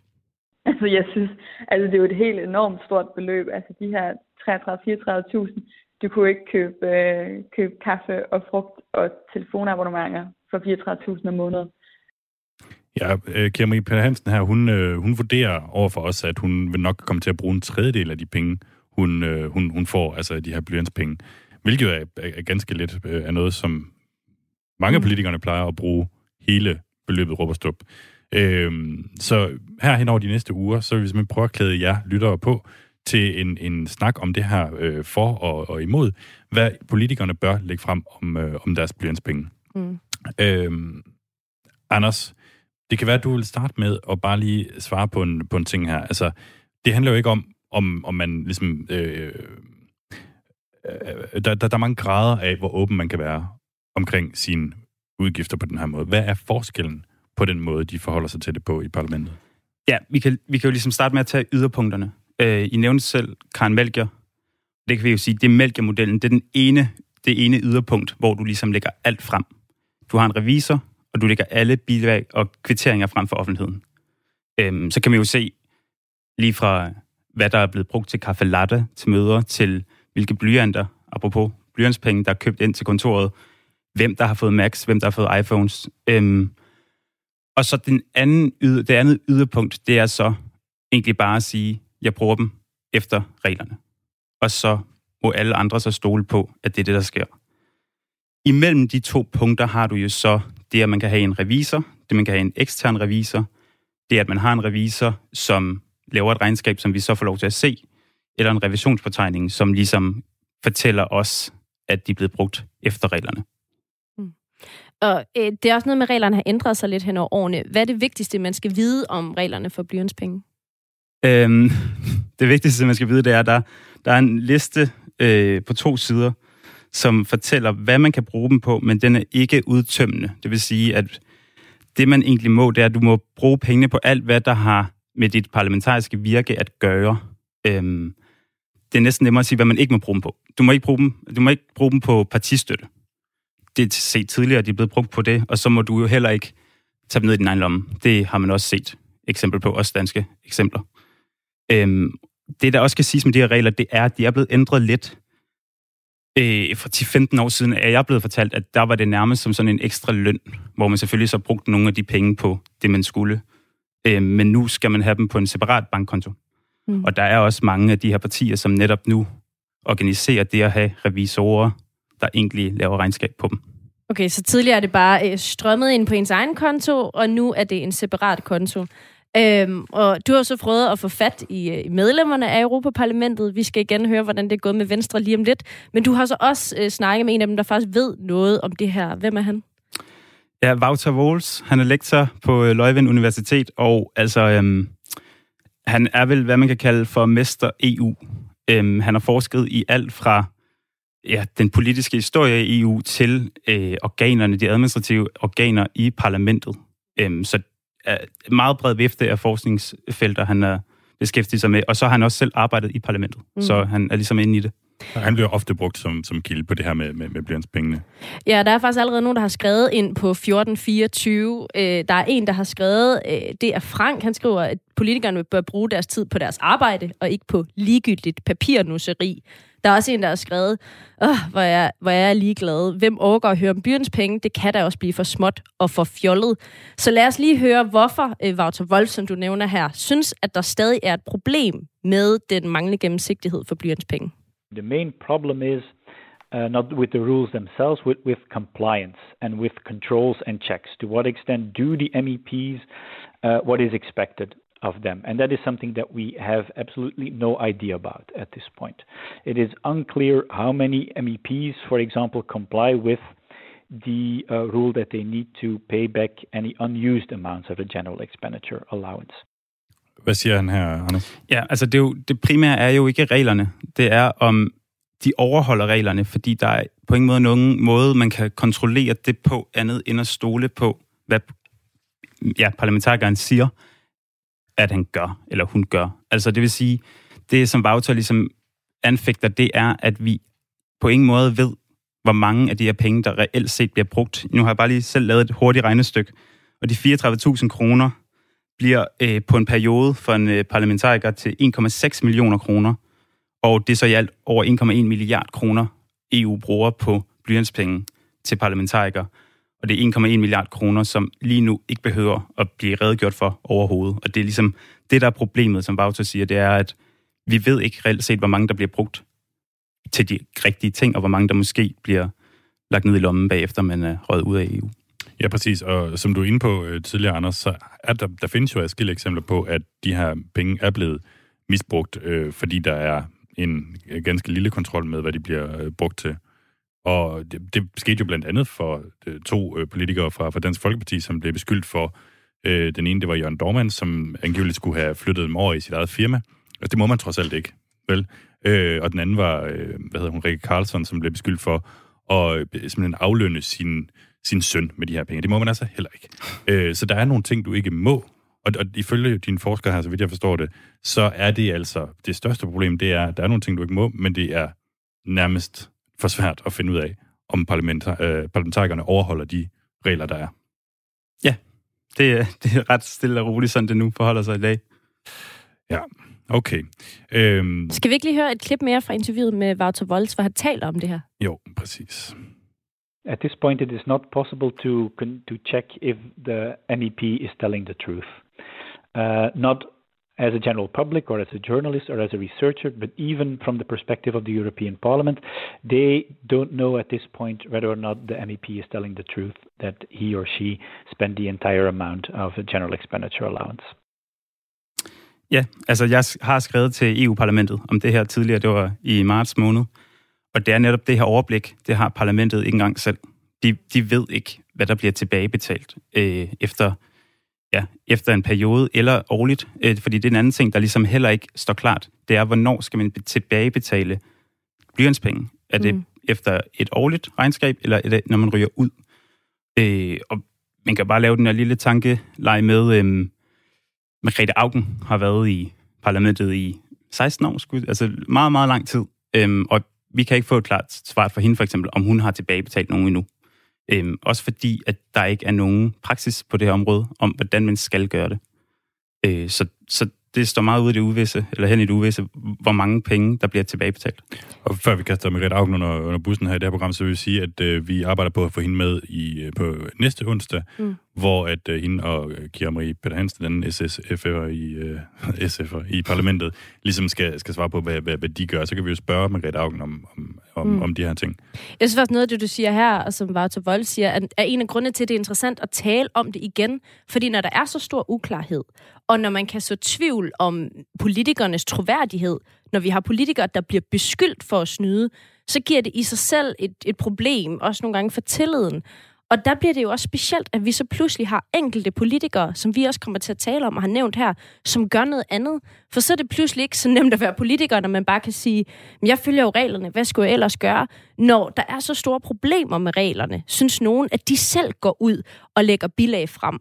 Altså, jeg synes, altså, det er jo et helt enormt stort beløb. Altså, de her 33-34.000, du kunne ikke købe, øh, købe kaffe og frugt og telefonabonnementer for 34.000 om måneden. Ja, øh, Kjermi Peter Hansen her, hun, øh, hun vurderer over for os, at hun vil nok komme til at bruge en tredjedel af de penge, hun, øh, hun, hun får, altså de her blyantspenge. Hvilket er, er ganske lidt er noget, som mange af mm. politikerne plejer at bruge hele beløbet råb og Øhm, så her hen over de næste uger, så vil vi simpelthen prøve at klæde jer lyttere på til en, en snak om det her øh, for og, og imod, hvad politikerne bør lægge frem om, øh, om deres blyantspenge. Mm. Øhm, Anders, det kan være, at du vil starte med at bare lige svare på en, på en ting her. Altså, det handler jo ikke om, om, om man ligesom... Øh, øh, der, der, der er mange grader af, hvor åben man kan være omkring sine udgifter på den her måde. Hvad er forskellen på den måde, de forholder sig til det på i parlamentet? Ja, vi kan, vi kan jo ligesom starte med at tage yderpunkterne. Øh, I nævnte selv Karen Melchior. Det kan vi jo sige, det er Melchior-modellen. Det er den ene, det ene yderpunkt, hvor du ligesom lægger alt frem. Du har en revisor, og du lægger alle bilag og kvitteringer frem for offentligheden. Øhm, så kan man jo se lige fra, hvad der er blevet brugt til kaffe latte, til møder, til hvilke blyanter, apropos blyantspenge, der er købt ind til kontoret, hvem der har fået Macs, hvem der har fået iPhones. Øhm, og så den anden yder, det andet yderpunkt, det er så egentlig bare at sige, jeg bruger dem efter reglerne. Og så må alle andre så stole på, at det er det, der sker. Imellem de to punkter har du jo så det, at man kan have en revisor, det man kan have en ekstern revisor, det at man har en revisor, som laver et regnskab, som vi så får lov til at se, eller en revisionsfortegning, som ligesom fortæller os, at de er blevet brugt efter reglerne. Mm. Og øh, det er også noget med, at reglerne har ændret sig lidt hen over årene. Hvad er det vigtigste, man skal vide om reglerne for blyantspenge? Øhm, det vigtigste, man skal vide, det er, at der, der er en liste øh, på to sider, som fortæller, hvad man kan bruge dem på, men den er ikke udtømmende. Det vil sige, at det, man egentlig må, det er, at du må bruge pengene på alt, hvad der har med dit parlamentariske virke at gøre. Øhm, det er næsten nemmere at sige, hvad man ikke må bruge dem på. Du må ikke bruge dem, du må ikke bruge dem på partistøtte. Det er set tidligere, at de er blevet brugt på det, og så må du jo heller ikke tage dem ned i din egen lomme. Det har man også set eksempel på, også danske eksempler. Øhm, det, der også skal siges med de her regler, det er, at de er blevet ændret lidt. Øh, for 10-15 år siden er jeg blevet fortalt, at der var det nærmest som sådan en ekstra løn, hvor man selvfølgelig så brugte nogle af de penge på det, man skulle. Øh, men nu skal man have dem på en separat bankkonto. Mm. Og der er også mange af de her partier, som netop nu organiserer det at have revisorer, der egentlig laver regnskab på dem. Okay, så tidligere er det bare øh, strømmet ind på ens egen konto, og nu er det en separat konto. Øhm, og du har så prøvet at få fat i, øh, i medlemmerne af Europaparlamentet. Vi skal igen høre, hvordan det er gået med Venstre lige om lidt. Men du har så også øh, snakket med en af dem, der faktisk ved noget om det her. Hvem er han? Ja, Wouter Wohls. Han er lektor på øh, Leuven Universitet, og altså, øhm, han er vel, hvad man kan kalde for mester EU. Øhm, han har forsket i alt fra ja, den politiske historie i EU til øh, organerne, de administrative organer i parlamentet. Øhm, så meget bred vifte af forskningsfelter, han er beskæftiget sig med, og så har han også selv arbejdet i parlamentet, mm. så han er ligesom inde i det. Han bliver ofte brugt som, som kilde på det her med, med, med blyantspengene. Ja, der er faktisk allerede nogen, der har skrevet ind på 1424. Øh, der er en, der har skrevet, øh, det er Frank, han skriver, at politikerne bør bruge deres tid på deres arbejde, og ikke på ligegyldigt papirnusseri. Der er også en, der har skrevet, Åh, hvor, er, hvor er jeg ligeglad. Hvem overgår at høre om byens penge? Det kan da også blive for småt og for fjollet. Så lad os lige høre, hvorfor øh, Wouter Wolf, som du nævner her, synes, at der stadig er et problem med den manglende gennemsigtighed for byens penge. The main problem is uh, not with the rules themselves, with, with compliance and with controls and checks. To what extent do the MEPs uh, what is expected of them? And that is something that we have absolutely no idea about at this point. It is unclear how many MEPs, for example, comply with the uh, rule that they need to pay back any unused amounts of the general expenditure allowance. Hvad siger han her, Anders? Ja, altså det, er jo, det primære er jo ikke reglerne. Det er, om de overholder reglerne, fordi der er på ingen måde nogen måde, man kan kontrollere det på andet end at stole på, hvad ja, parlamentarikeren siger, at han gør, eller hun gør. Altså det vil sige, det som Wouter ligesom anfægter, det er, at vi på ingen måde ved, hvor mange af de her penge, der reelt set bliver brugt. Nu har jeg bare lige selv lavet et hurtigt regnestykke, og de 34.000 kroner bliver øh, på en periode for en øh, parlamentariker til 1,6 millioner kroner, og det er så i alt over 1,1 milliard kroner, EU bruger på blyantspenge til parlamentarikere. Og det er 1,1 milliard kroner, som lige nu ikke behøver at blive redegjort for overhovedet. Og det er ligesom det, der er problemet, som Bauta siger, det er, at vi ved ikke reelt set, hvor mange der bliver brugt til de rigtige ting, og hvor mange der måske bliver lagt ned i lommen bagefter, man er røget ud af EU. Ja, præcis. Og som du er inde på øh, tidligere, Anders, så er der, der findes jo adskillige eksempler på, at de her penge er blevet misbrugt, øh, fordi der er en øh, ganske lille kontrol med, hvad de bliver øh, brugt til. Og det, det skete jo blandt andet for øh, to øh, politikere fra, fra Dansk Folkeparti, som blev beskyldt for, øh, den ene, det var Jørgen Dormand, som angiveligt skulle have flyttet dem over i sit eget firma. Altså, det må man trods alt ikke, vel? Øh, og den anden var, øh, hvad hedder hun, Rikke Carlson, som blev beskyldt for at øh, simpelthen aflønne sin, sin søn med de her penge. Det må man altså heller ikke. Øh, så der er nogle ting, du ikke må. Og, og ifølge dine forskere her, så vidt jeg forstår det, så er det altså, det største problem, det er, at der er nogle ting, du ikke må, men det er nærmest for svært at finde ud af, om parlamentar, øh, parlamentarikerne overholder de regler, der er. Ja, det, er- det er ret stille og roligt, sådan det nu forholder sig i dag. Ja, okay. Øhm, Skal vi ikke lige høre et klip mere fra interviewet med Wouter Wolds, hvor han taler om det her? jo, præcis. At this point, it is not possible to to check if the MEP is telling the truth, uh, not as a general public or as a journalist or as a researcher, but even from the perspective of the European Parliament, they don't know at this point whether or not the MEP is telling the truth that he or she spent the entire amount of a general expenditure allowance. Ja, altså jeg har skrevet til EU-parlamentet om det her tidligere, det var i marts måned. Og det er netop det her overblik, det har parlamentet ikke engang selv. De, de ved ikke, hvad der bliver tilbagebetalt øh, efter, ja, efter en periode eller årligt. Øh, fordi det er en anden ting, der ligesom heller ikke står klart. Det er, hvornår skal man be- tilbagebetale blyantspenge? Er det Mm. efter et årligt regnskab, eller er det, når man ryger ud? Øh, og man kan bare lave den her lille tankeleg med... Øh, Margrethe Augen har været i parlamentet i 16 år, skulle, altså meget, meget lang tid. Øhm, og vi kan ikke få et klart svar fra hende, for eksempel, om hun har tilbagebetalt nogen endnu. Øhm, også fordi, at der ikke er nogen praksis på det her område, om hvordan man skal gøre det. Øh, så, så det står meget ude i det uvisse, eller hen i det uvisse, hvor mange penge, der bliver tilbagebetalt. Og før vi kaster Margrethe Augen under, under bussen her i det her program, så vil jeg sige, at øh, vi arbejder på at få hende med i, øh, på næste onsdag, Mm. Hvor at øh, hende og øh, Kira Marie Peter Hansen, den SSF'er i, øh, SF'er i parlamentet, ligesom skal, skal svare på, hvad, hvad, hvad de gør. Så kan vi jo spørge Margrethe Augen om, om, om, Mm. om de her ting. Jeg synes faktisk noget af det, du siger her, og som Wouter Wolds siger, er, er en af grundene til, at det er interessant at tale om det igen. Fordi når der er så stor uklarhed, og når man kan så tvivl om politikernes troværdighed, når vi har politikere, der bliver beskyldt for at snyde, så giver det i sig selv et, et problem, også nogle gange for tilliden. Og der bliver det jo også specielt, at vi så pludselig har enkelte politikere, som vi også kommer til at tale om og har nævnt her, som gør noget andet. For så er det pludselig ikke så nemt at være politiker, når man bare kan sige, "Men jeg følger jo reglerne, hvad skulle jeg ellers gøre? Når der er så store problemer med reglerne, synes nogen, at de selv går ud og lægger bilag frem.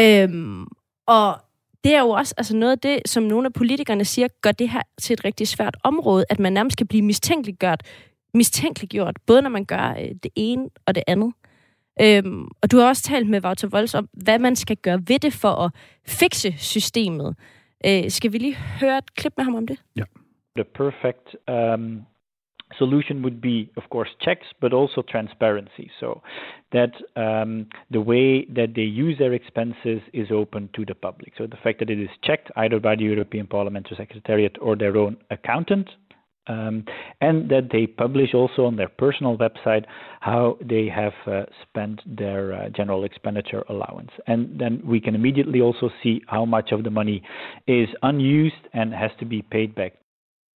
Øhm, og det er jo også altså noget af det, som nogle af politikerne siger, gør det her til et rigtig svært område, at man nærmest kan blive mistænkeliggjort, mistænkeliggjort både når man gør øh, det ene og det andet. Øhm, og du har også talt med Wouter Wolds om, hvad man skal gøre ved det for at fikse systemet. Øh, skal vi lige høre et klip med ham om det? The perfect um, solution would be, of course, checks, but also transparency. So that um, the way that they use their expenses is open to the public. So the fact that it is checked either by the European Parliamentary Secretariat or their own accountant. Um, and that they publish also on their personal website how they have uh, spent their uh, general expenditure allowance. And then we can immediately also see how much of the money is unused and has to be paid back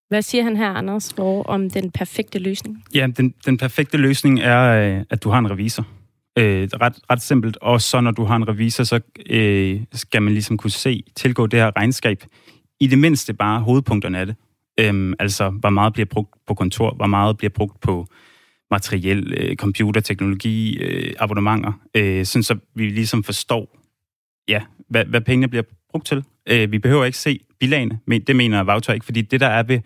Hvad siger han her, Anders, for, om den perfekte løsning? Ja, den, den perfekte løsning er, øh, at du har en revisor. Øh, ret, ret simpelt. Og så når du har en revisor, så øh, skal man ligesom kunne se, tilgå det her regnskab. I det mindste bare hovedpunkterne af det. Øhm, altså, hvor meget bliver brugt på kontor, hvor meget bliver brugt på materiel, øh, computerteknologi, øh, abonnementer. Øh, sådan så vi ligesom forstår, ja, hvad, hvad pengene bliver brugt til. Øh, vi behøver ikke se bilagene, men det mener Wouter ikke, fordi det der er ved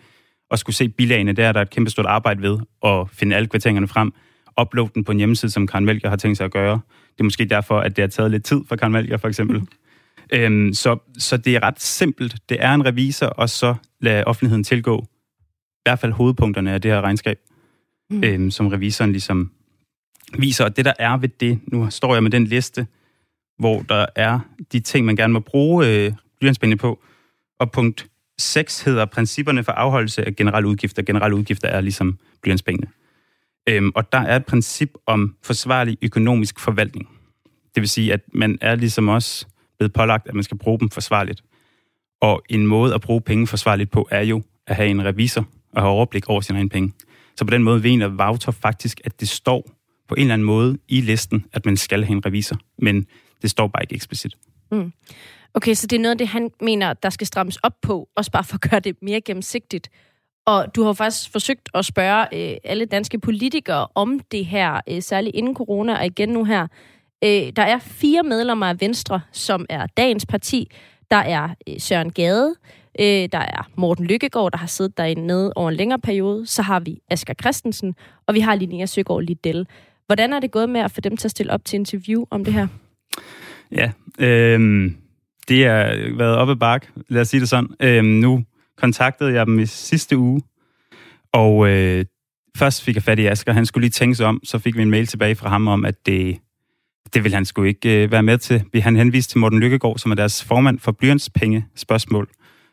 at skulle se bilagene, det er der er et kæmpe stort arbejde ved at finde alle kvitteringerne frem, uploade den på en hjemmeside, som Karen Melchior har tænkt sig at gøre. Det er måske derfor, at det har taget lidt tid for Karen Melchior, for eksempel. Mm. Øhm, så, så det er ret simpelt. Det er en revisor, og så lade offentligheden tilgå i hvert fald hovedpunkterne af det her regnskab, mm. øhm, som revisoren ligesom viser. Og det, der er ved det, nu står jeg med den liste, hvor der er de ting, man gerne må bruge øh, blyantspengene på. Og punkt 6 hedder principperne for afholdelse af generelle udgifter. Generelle udgifter er ligesom blyantspengene. Øhm, og der er et princip om forsvarlig økonomisk forvaltning. Det vil sige, at man er ligesom også blevet pålagt, at man skal bruge dem forsvarligt. Og en måde at bruge penge forsvarligt på, er jo at have en revisor og have overblik over sine egne penge. Så på den måde mener Vouter faktisk, at det står på en eller anden måde i listen, at man skal have en revisor. Men det står bare ikke eksplicit. Mm. Okay, så det er noget af det, han mener, der skal strammes op på, også bare for at gøre det mere gennemsigtigt. Og du har faktisk forsøgt at spørge øh, alle danske politikere om det her, øh, særligt inden corona, og igen nu her. Øh, der er fire medlemmer af Venstre, som er dagens parti. Der er øh, Søren Gade, øh, der er Morten Lykkegaard, der har siddet derinde over en længere periode. Så har vi Asger Christensen, og vi har Linnea Søgaard Liddell. Hvordan er det gået med at få dem til at stille op til interview om det her? Ja, øh, det har været oppe bak, lad os sige det sådan. Øh, nu kontaktede jeg dem i sidste uge, og øh, først fik jeg fat i Asger. Han skulle lige tænke sig om, så fik vi en mail tilbage fra ham om, at det, det vil han sgu ikke øh, være med til. Vi han henviste til Morten Lykkegaard, som er deres formand for blyantspenge spørgsmål.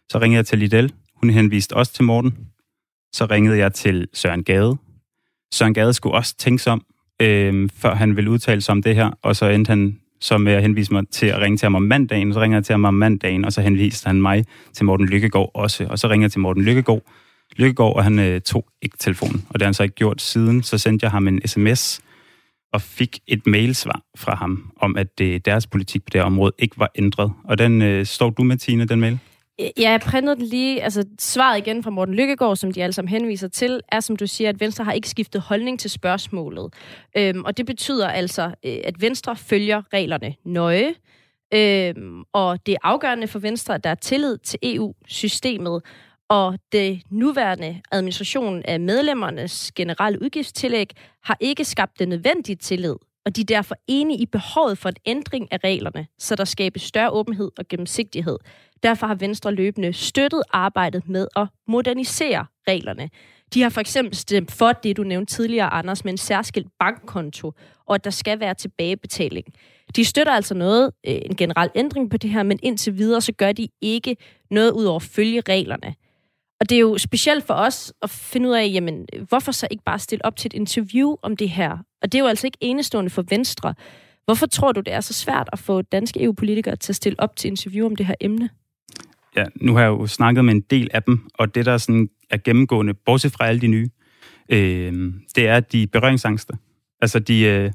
Så ringede jeg til Lidl. Hun henviste også til Morten. Så ringede jeg til Søren Gade. Søren Gade skulle også tænke sig om, øh, før han ville udtale sig om det her, og så endte han så med at henvise mig til at ringe til ham om mandagen, så ringer jeg til ham om mandagen, og så henviste han mig til Morten Lykkegaard også, og så ringer jeg til Morten Lykkegaard, Lykkegaard, og han øh, tog ikke telefonen, og det har han så ikke gjort siden, så sendte jeg ham en sms, og fik et mailsvar fra ham, om at det, deres politik på det område ikke var ændret. Og den øh, står du med, Tine, den mail? Ja, jeg printede den lige. Altså, svaret igen fra Morten Lykkegaard, som de alle sammen henviser til, er, som du siger, at Venstre har ikke skiftet holdning til spørgsmålet. Øhm, og det betyder altså, øh, at Venstre følger reglerne nøje. Øhm, og det er afgørende for Venstre, at der er tillid til EU-systemet, og det nuværende administration af medlemmernes generelle udgiftstillæg har ikke skabt den nødvendige tillid, og de er derfor enige i behovet for en ændring af reglerne, så der skabes større åbenhed og gennemsigtighed. Derfor har Venstre løbende støttet arbejdet med at modernisere reglerne. De har for eksempel stemt for det, du nævnte tidligere, Anders, med en særskilt bankkonto, og at der skal være tilbagebetaling. De støtter altså noget, øh, en generel ændring på det her, men indtil videre, så gør de ikke noget ud over at følge reglerne. Og det er jo specielt for os at finde ud af, jamen, hvorfor så ikke bare stille op til et interview om det her? Og det er jo altså ikke enestående for Venstre. Hvorfor tror du, det er så svært at få danske EU-politikere til at stille op til interview om det her emne? Ja, nu har jeg jo snakket med en del af dem, og det, der sådan er gennemgående, bortset fra alle de nye, øh, det er de berøringsangste. Altså, de, øh,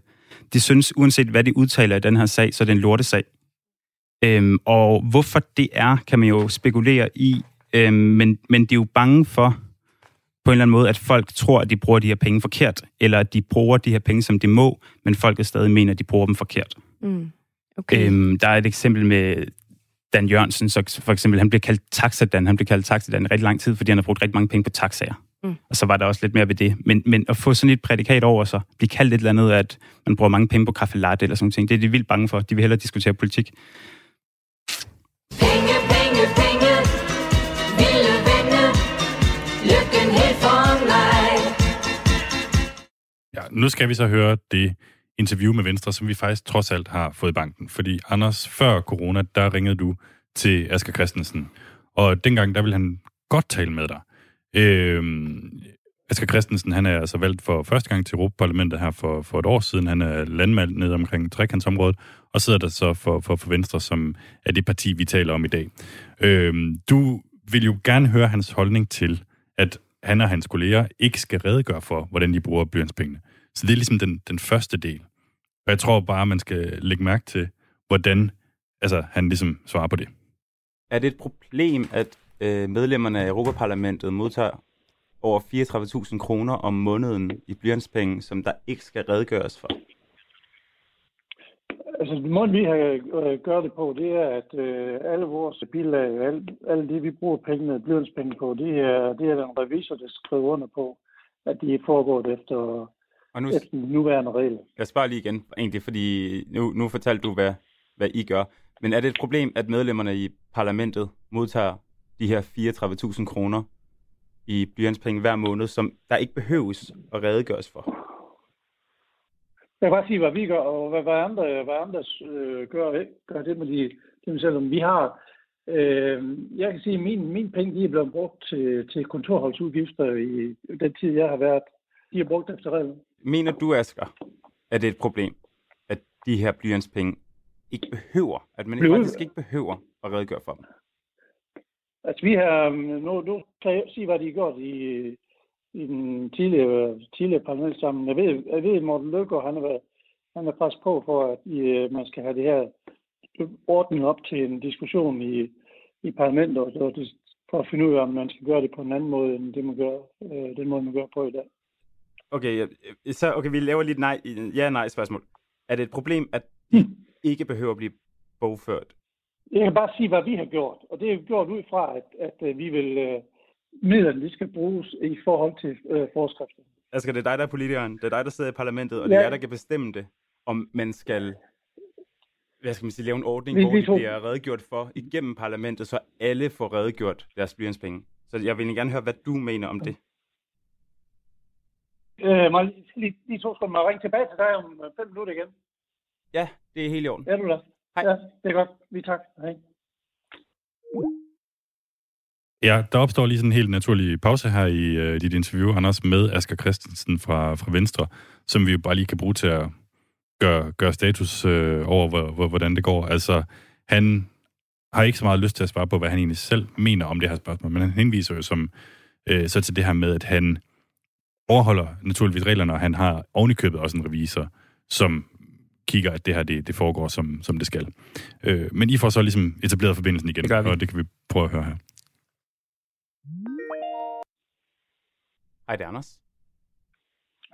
de synes, uanset hvad de udtaler i den her sag, så er det en lortesag. Øh, og hvorfor det er, kan man jo spekulere i, øh, men, men de er jo bange for, på en eller anden måde, at folk tror, at de bruger de her penge forkert, eller at de bruger de her penge, som de må, men folket stadig mener, at de bruger dem forkert. Mm. Okay. Øhm, der er et eksempel med Dan Jørgensen, så for eksempel, han blev kaldt Taxadan. Han blev kaldt Taxadan i rigtig lang tid, fordi han har brugt rigtig mange penge på taxaer. Mm. Og så var der også lidt mere ved det. Men, men at få sådan et prædikat over sig, blive kaldt et eller andet, at man bruger mange penge på kaffe latte eller sådan noget, det er de vildt bange for. De vil hellere diskutere politik. Nu skal vi så høre det interview med Venstre, som vi faktisk trods alt har fået i banken. Fordi Anders, før corona, der ringede du til Asger Christensen, og dengang, der ville han godt tale med dig. Øhm, Asger Christensen, han er altså valgt for første gang til Europaparlamentet her for, for et år siden. Han er landmand nede omkring trekantsområdet, og sidder der så for, for, for Venstre, som er det parti, vi taler om i dag. Øhm, du vil jo gerne høre hans holdning til, at han og hans kolleger ikke skal redegøre for, hvordan de bruger blyantspengene. Så det er ligesom den, den første del. Og jeg tror bare, man skal lægge mærke til, hvordan altså, han ligesom svarer på det. Er det et problem, at øh, medlemmerne af Europaparlamentet modtager over 34.000 kroner om måneden i blyantspenge, som der ikke skal redegøres for? Altså, måden vi har øh, gør det på, det er, at øh, alle vores bilag, alle, alle det, vi bruger pengene, blyantspenge på, det er, det er den revisor, der skriver under på, at de er foregået efter, Og nu, efter den nuværende regel. jeg spørger lige igen, egentlig, fordi nu, nu fortalte du, hvad, hvad I gør. Men er det et problem, at medlemmerne i parlamentet modtager de her 34.000 kroner i blyantspenge hver måned, som der ikke behøves at redegøres for? Jeg kan bare sige, hvad vi gør, og hvad, hvad andre, hvad andre øh, gør, gør det med de, dem selv. Om vi har, øh, jeg kan sige, at min, mine penge de er blevet brugt til, til kontorholdsudgifter i den tid, jeg har været. De er brugt efter reglen. Mener du, Asger, at det er et problem, at de her blyantspenge ikke behøver, at man Bliver- faktisk ikke behøver at redegøre for dem? Altså vi har, øhm, nu, nu kan jeg sige, hvad de har gjort i, i den tidligere, tidligere parlamentssamling. Jeg ved, jeg ved, Morten Løkgaard, han har han har presset på for, at i, øh, man skal have det her ordning op til en diskussion i, i parlamentet, og og det, for at finde ud af, om man skal gøre det på en anden måde, end det man gør, øh, den måde, man gør på i dag. Okay, jeg- så okay, vi laver lige et nej, ja-nej spørgsmål. Er det et problem, at de ikke behøver at blive bogført? Jeg kan bare sige, hvad vi har gjort, og det er gjort ud fra, at, at øh, vi vil, øh, midlerne de skal bruges i forhold til øh, forskrifter. Altså, det er dig, der er politikeren. Det er dig, der sidder i parlamentet, og det Ja. er jer, der kan bestemme det, om man skal hvad skal man sige, lave en ordning, Vi- hvor vi det bliver redegjort for igennem parlamentet, så alle får redegjort deres blyantspenge. Så jeg vil gerne høre, hvad du mener om det. Øh, må jeg lige, lige, to skal mig ringe tilbage til dig om øh, fem minutter igen. Ja, det er helt i orden. Er du der? Hej. Ja, det er godt. Vi tak. Hej. Ja, der opstår lige sådan en helt naturlig pause her i øh, dit interview, Anders, med Asger Christensen fra, fra Venstre, som vi jo bare lige kan bruge til at gøre, gøre status øh, over, hvor, hvor, hvordan det går. Altså, han har ikke så meget lyst til at svare på, hvad han egentlig selv mener om det her spørgsmål, men han henviser jo som, øh, så til det her med, at han overholder naturligvis reglerne, og han har ovenikøbet også en revisor, som kigger, at det her det, det foregår, som, som det skal. Øh, men I får så ligesom etableret forbindelsen igen, det og det kan vi prøve at høre her. Hej, det er Anders.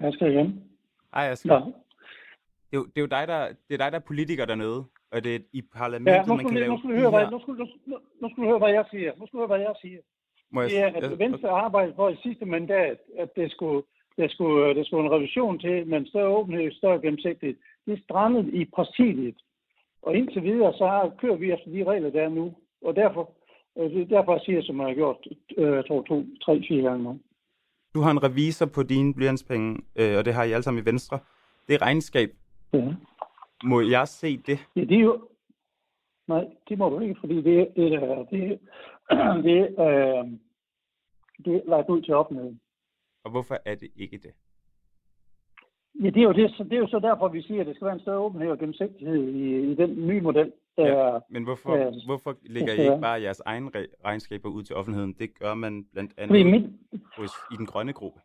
Jeg skal igen. Hej, Asger. Ja. Det er, det er jo dig, der, det er dig, der er politiker dernede, og det er i parlamentet, Ja, nu man kan lave nu, du høre, hvad, her- nu, skulle, nu, nu skulle du høre, hvad jeg siger. Nu skulle du høre, hvad jeg siger. Må jeg- det er, at jeg- Venstre arbejder for i sidste mandat, at det skulle, der skulle, der skulle en revision til med en større åbenhed, større gennemsigtighed. Det strandet i præsidiet. Og indtil videre, så har, kører vi efter de regler, der er nu. Og derfor, øh, det er derfor jeg siger, som jeg har gjort, øh, jeg tror, to, tre, fire gange nu. Du har en revisor på dine blyantspenge, øh, og det har I alle sammen i Venstre. Det er regnskab. Ja. Må jeg se det? Ja, det er jo... Nej, det må du ikke, fordi det, det, er, det, det, øh, det lagt ud til offentligheden. Og hvorfor er det ikke det? Ja, det er, jo det, så det er jo så derfor, vi siger, at det skal være en større åbenhed og gennemsigtighed i, i den nye model. Ja, men hvorfor, der- hvorfor lægger I ikke bare jeres egen re- regnskaber ud til offentligheden? Det gør man blandt andet mit, hos, i den grønne gruppe.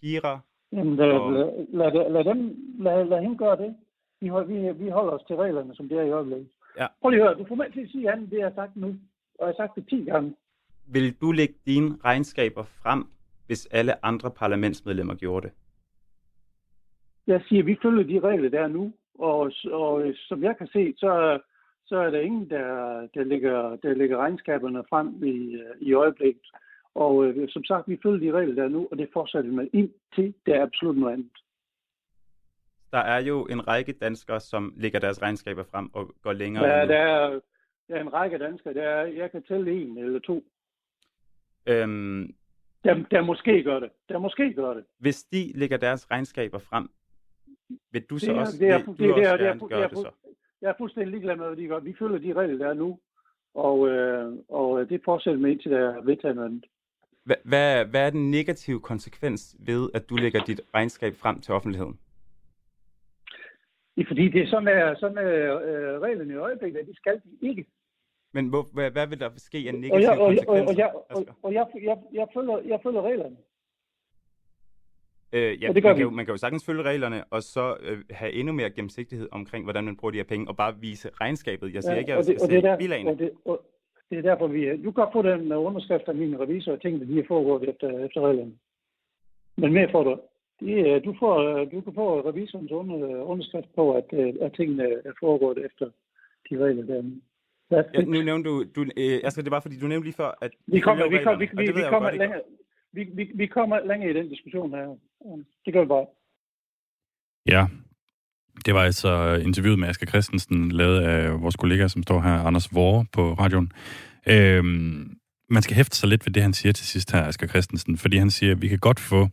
Kira, jamen, lad, Og- lad, lad, lad, dem, lad, lad hende gøre det. Vi, vi, vi holder os til reglerne, som det er i øjeblikket. Ja. Prøv lige at høre, du får mig til at sige andet, det jeg har sagt nu. Og jeg har sagt det 10 gange. vil du lægge dine regnskaber frem, hvis alle andre parlamentsmedlemmer gjorde det? Jeg siger, at vi følger de regler, der er nu. Og, og som jeg kan se, så, så er der ingen, der, der, lægger, der lægger regnskaberne frem i, i øjeblikket. Og øh, som sagt, vi følger de regler, der er nu, og det fortsætter vi med indtil det er absolut noget andet. Der er jo en række danskere, som lægger deres regnskaber frem og går længere Ja, der, er, der er en række danskere, der er, jeg kan tælle en eller to, Øhm, der, der måske gør det. Der måske gør det. hvis de lægger deres regnskaber frem, vil du så Det er- også, det er- vil du det er- også det er- det er- gerne det er- gøre det så? Jeg er fuldstændig ligeglad med, hvad de gør. Vi følger de regler, der er nu. Og, øh, og det fortsætter med indtil der er vedtaget noget andet. Hvad, hvad, hvad er den negative konsekvens ved, at du lægger dit regnskab frem til offentligheden? Ja, Fordi det er sådan, er, sådan er øh, reglerne i øjeblikket, at det skal de ikke. Men hvor, hvad, hvad vil der ske af Og negative jeg, og, og, konsekvenser? og, jeg, og, og jeg, jeg, jeg, følger, jeg følger reglerne. Øh, ja, Og det gør man, kan jo, man kan jo sagtens følge reglerne, og så øh, have endnu mere gennemsigtighed omkring, hvordan man bruger de her penge, og bare vise regnskabet. Jeg siger ikke, at jeg og skal og det, er se der, bilagene. og, det, og det er derfor, vi... Du kan få den uh, underskrift af min revisor, og tingene de er foregået efter, efter reglerne. Men mere får du. Det, er- du, får, øh, du kan få revisorens under, underskrift på, at, øh, at tingene er foregået efter de regler, der er Ja, nu nævnte du, du øh, altså det er bare fordi, du nævnte lige før, at Vi kommer, vi, kommer, vi, vi, vi, jo kommer godt, længere, vi, vi, vi kommer længere i den diskussion her. Det gør vi bare. Ja, det var altså interviewet med Asger Christensen, lavet af vores kollega, som står her, Anders Vore på radioen. Øhm, man skal hæfte sig lidt ved det, han siger til sidst her, Asger Christensen, fordi han siger, at vi kan godt få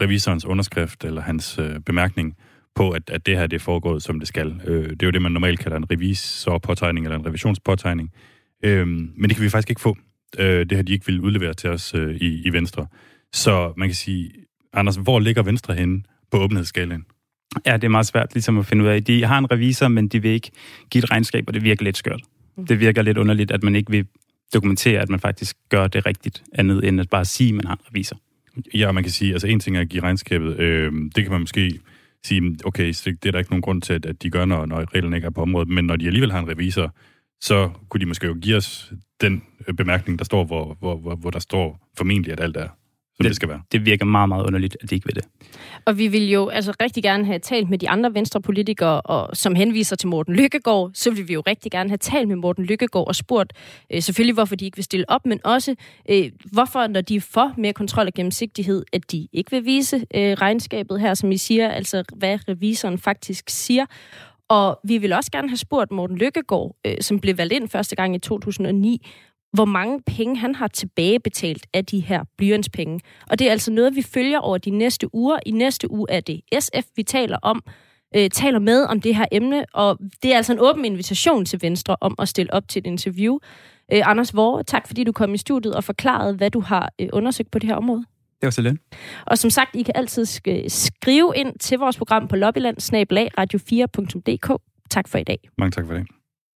revisorens underskrift eller hans øh, bemærkning på, at, at det her det er foregået, som det skal. Øh, det er jo det, man normalt kalder en revisorpåtegning eller en revisionspåtegning. Øh, men det kan vi faktisk ikke få. Øh, det har de ikke ville udlevere til os øh, i, i Venstre. Så man kan sige, Anders, hvor ligger Venstre henne på åbenhedsskalaen? Ja, det er meget svært ligesom at finde ud af. De har en revisor, men de vil ikke give et regnskab, og det virker lidt skørt. Mm. Det virker lidt underligt, at man ikke vil dokumentere, at man faktisk gør det rigtigt, andet end at bare sige, at man har en revisor. Ja, man kan sige, altså en ting er at give regnskabet, øh, det kan man måske sige, okay, så det er der ikke nogen grund til, at, de gør, når, når reglerne ikke er på området, men når de alligevel har en revisor, så kunne de måske jo give os den øh, bemærkning, der står, hvor, hvor, hvor, hvor der står formentlig, at alt er, som det, det skal være. Det virker meget, meget underligt, at de ikke vil det. Og vi vil jo altså rigtig gerne have talt med de andre venstrepolitikere, og, som henviser til Morten Lykkegaard, så vil vi jo rigtig gerne have talt med Morten Lykkegaard og spurgt øh, selvfølgelig, hvorfor de ikke vil stille op, men også øh, hvorfor, når de er for mere kontrol og gennemsigtighed, at de ikke vil vise øh, regnskabet her, som I siger, altså hvad revisoren faktisk siger. Og vi vil også gerne have spurgt Morten Lykkegaard, øh, som blev valgt ind første gang i 2009, hvor mange penge han har tilbagebetalt af de her blyantspenge. Og det er altså noget, vi følger over de næste uger. I næste uge er det SF, vi taler om, øh, taler med om det her emne, og det er altså en åben invitation til Venstre om at stille op til et interview. Øh, Anders Vore, tak fordi du kom i studiet og forklarede, hvad du har øh, undersøgt på det her område. Det var så lidt. Og som sagt, I kan altid sk- skrive ind til vores program på lobbyland radio4.dk. Tak for i dag. Mange tak for det.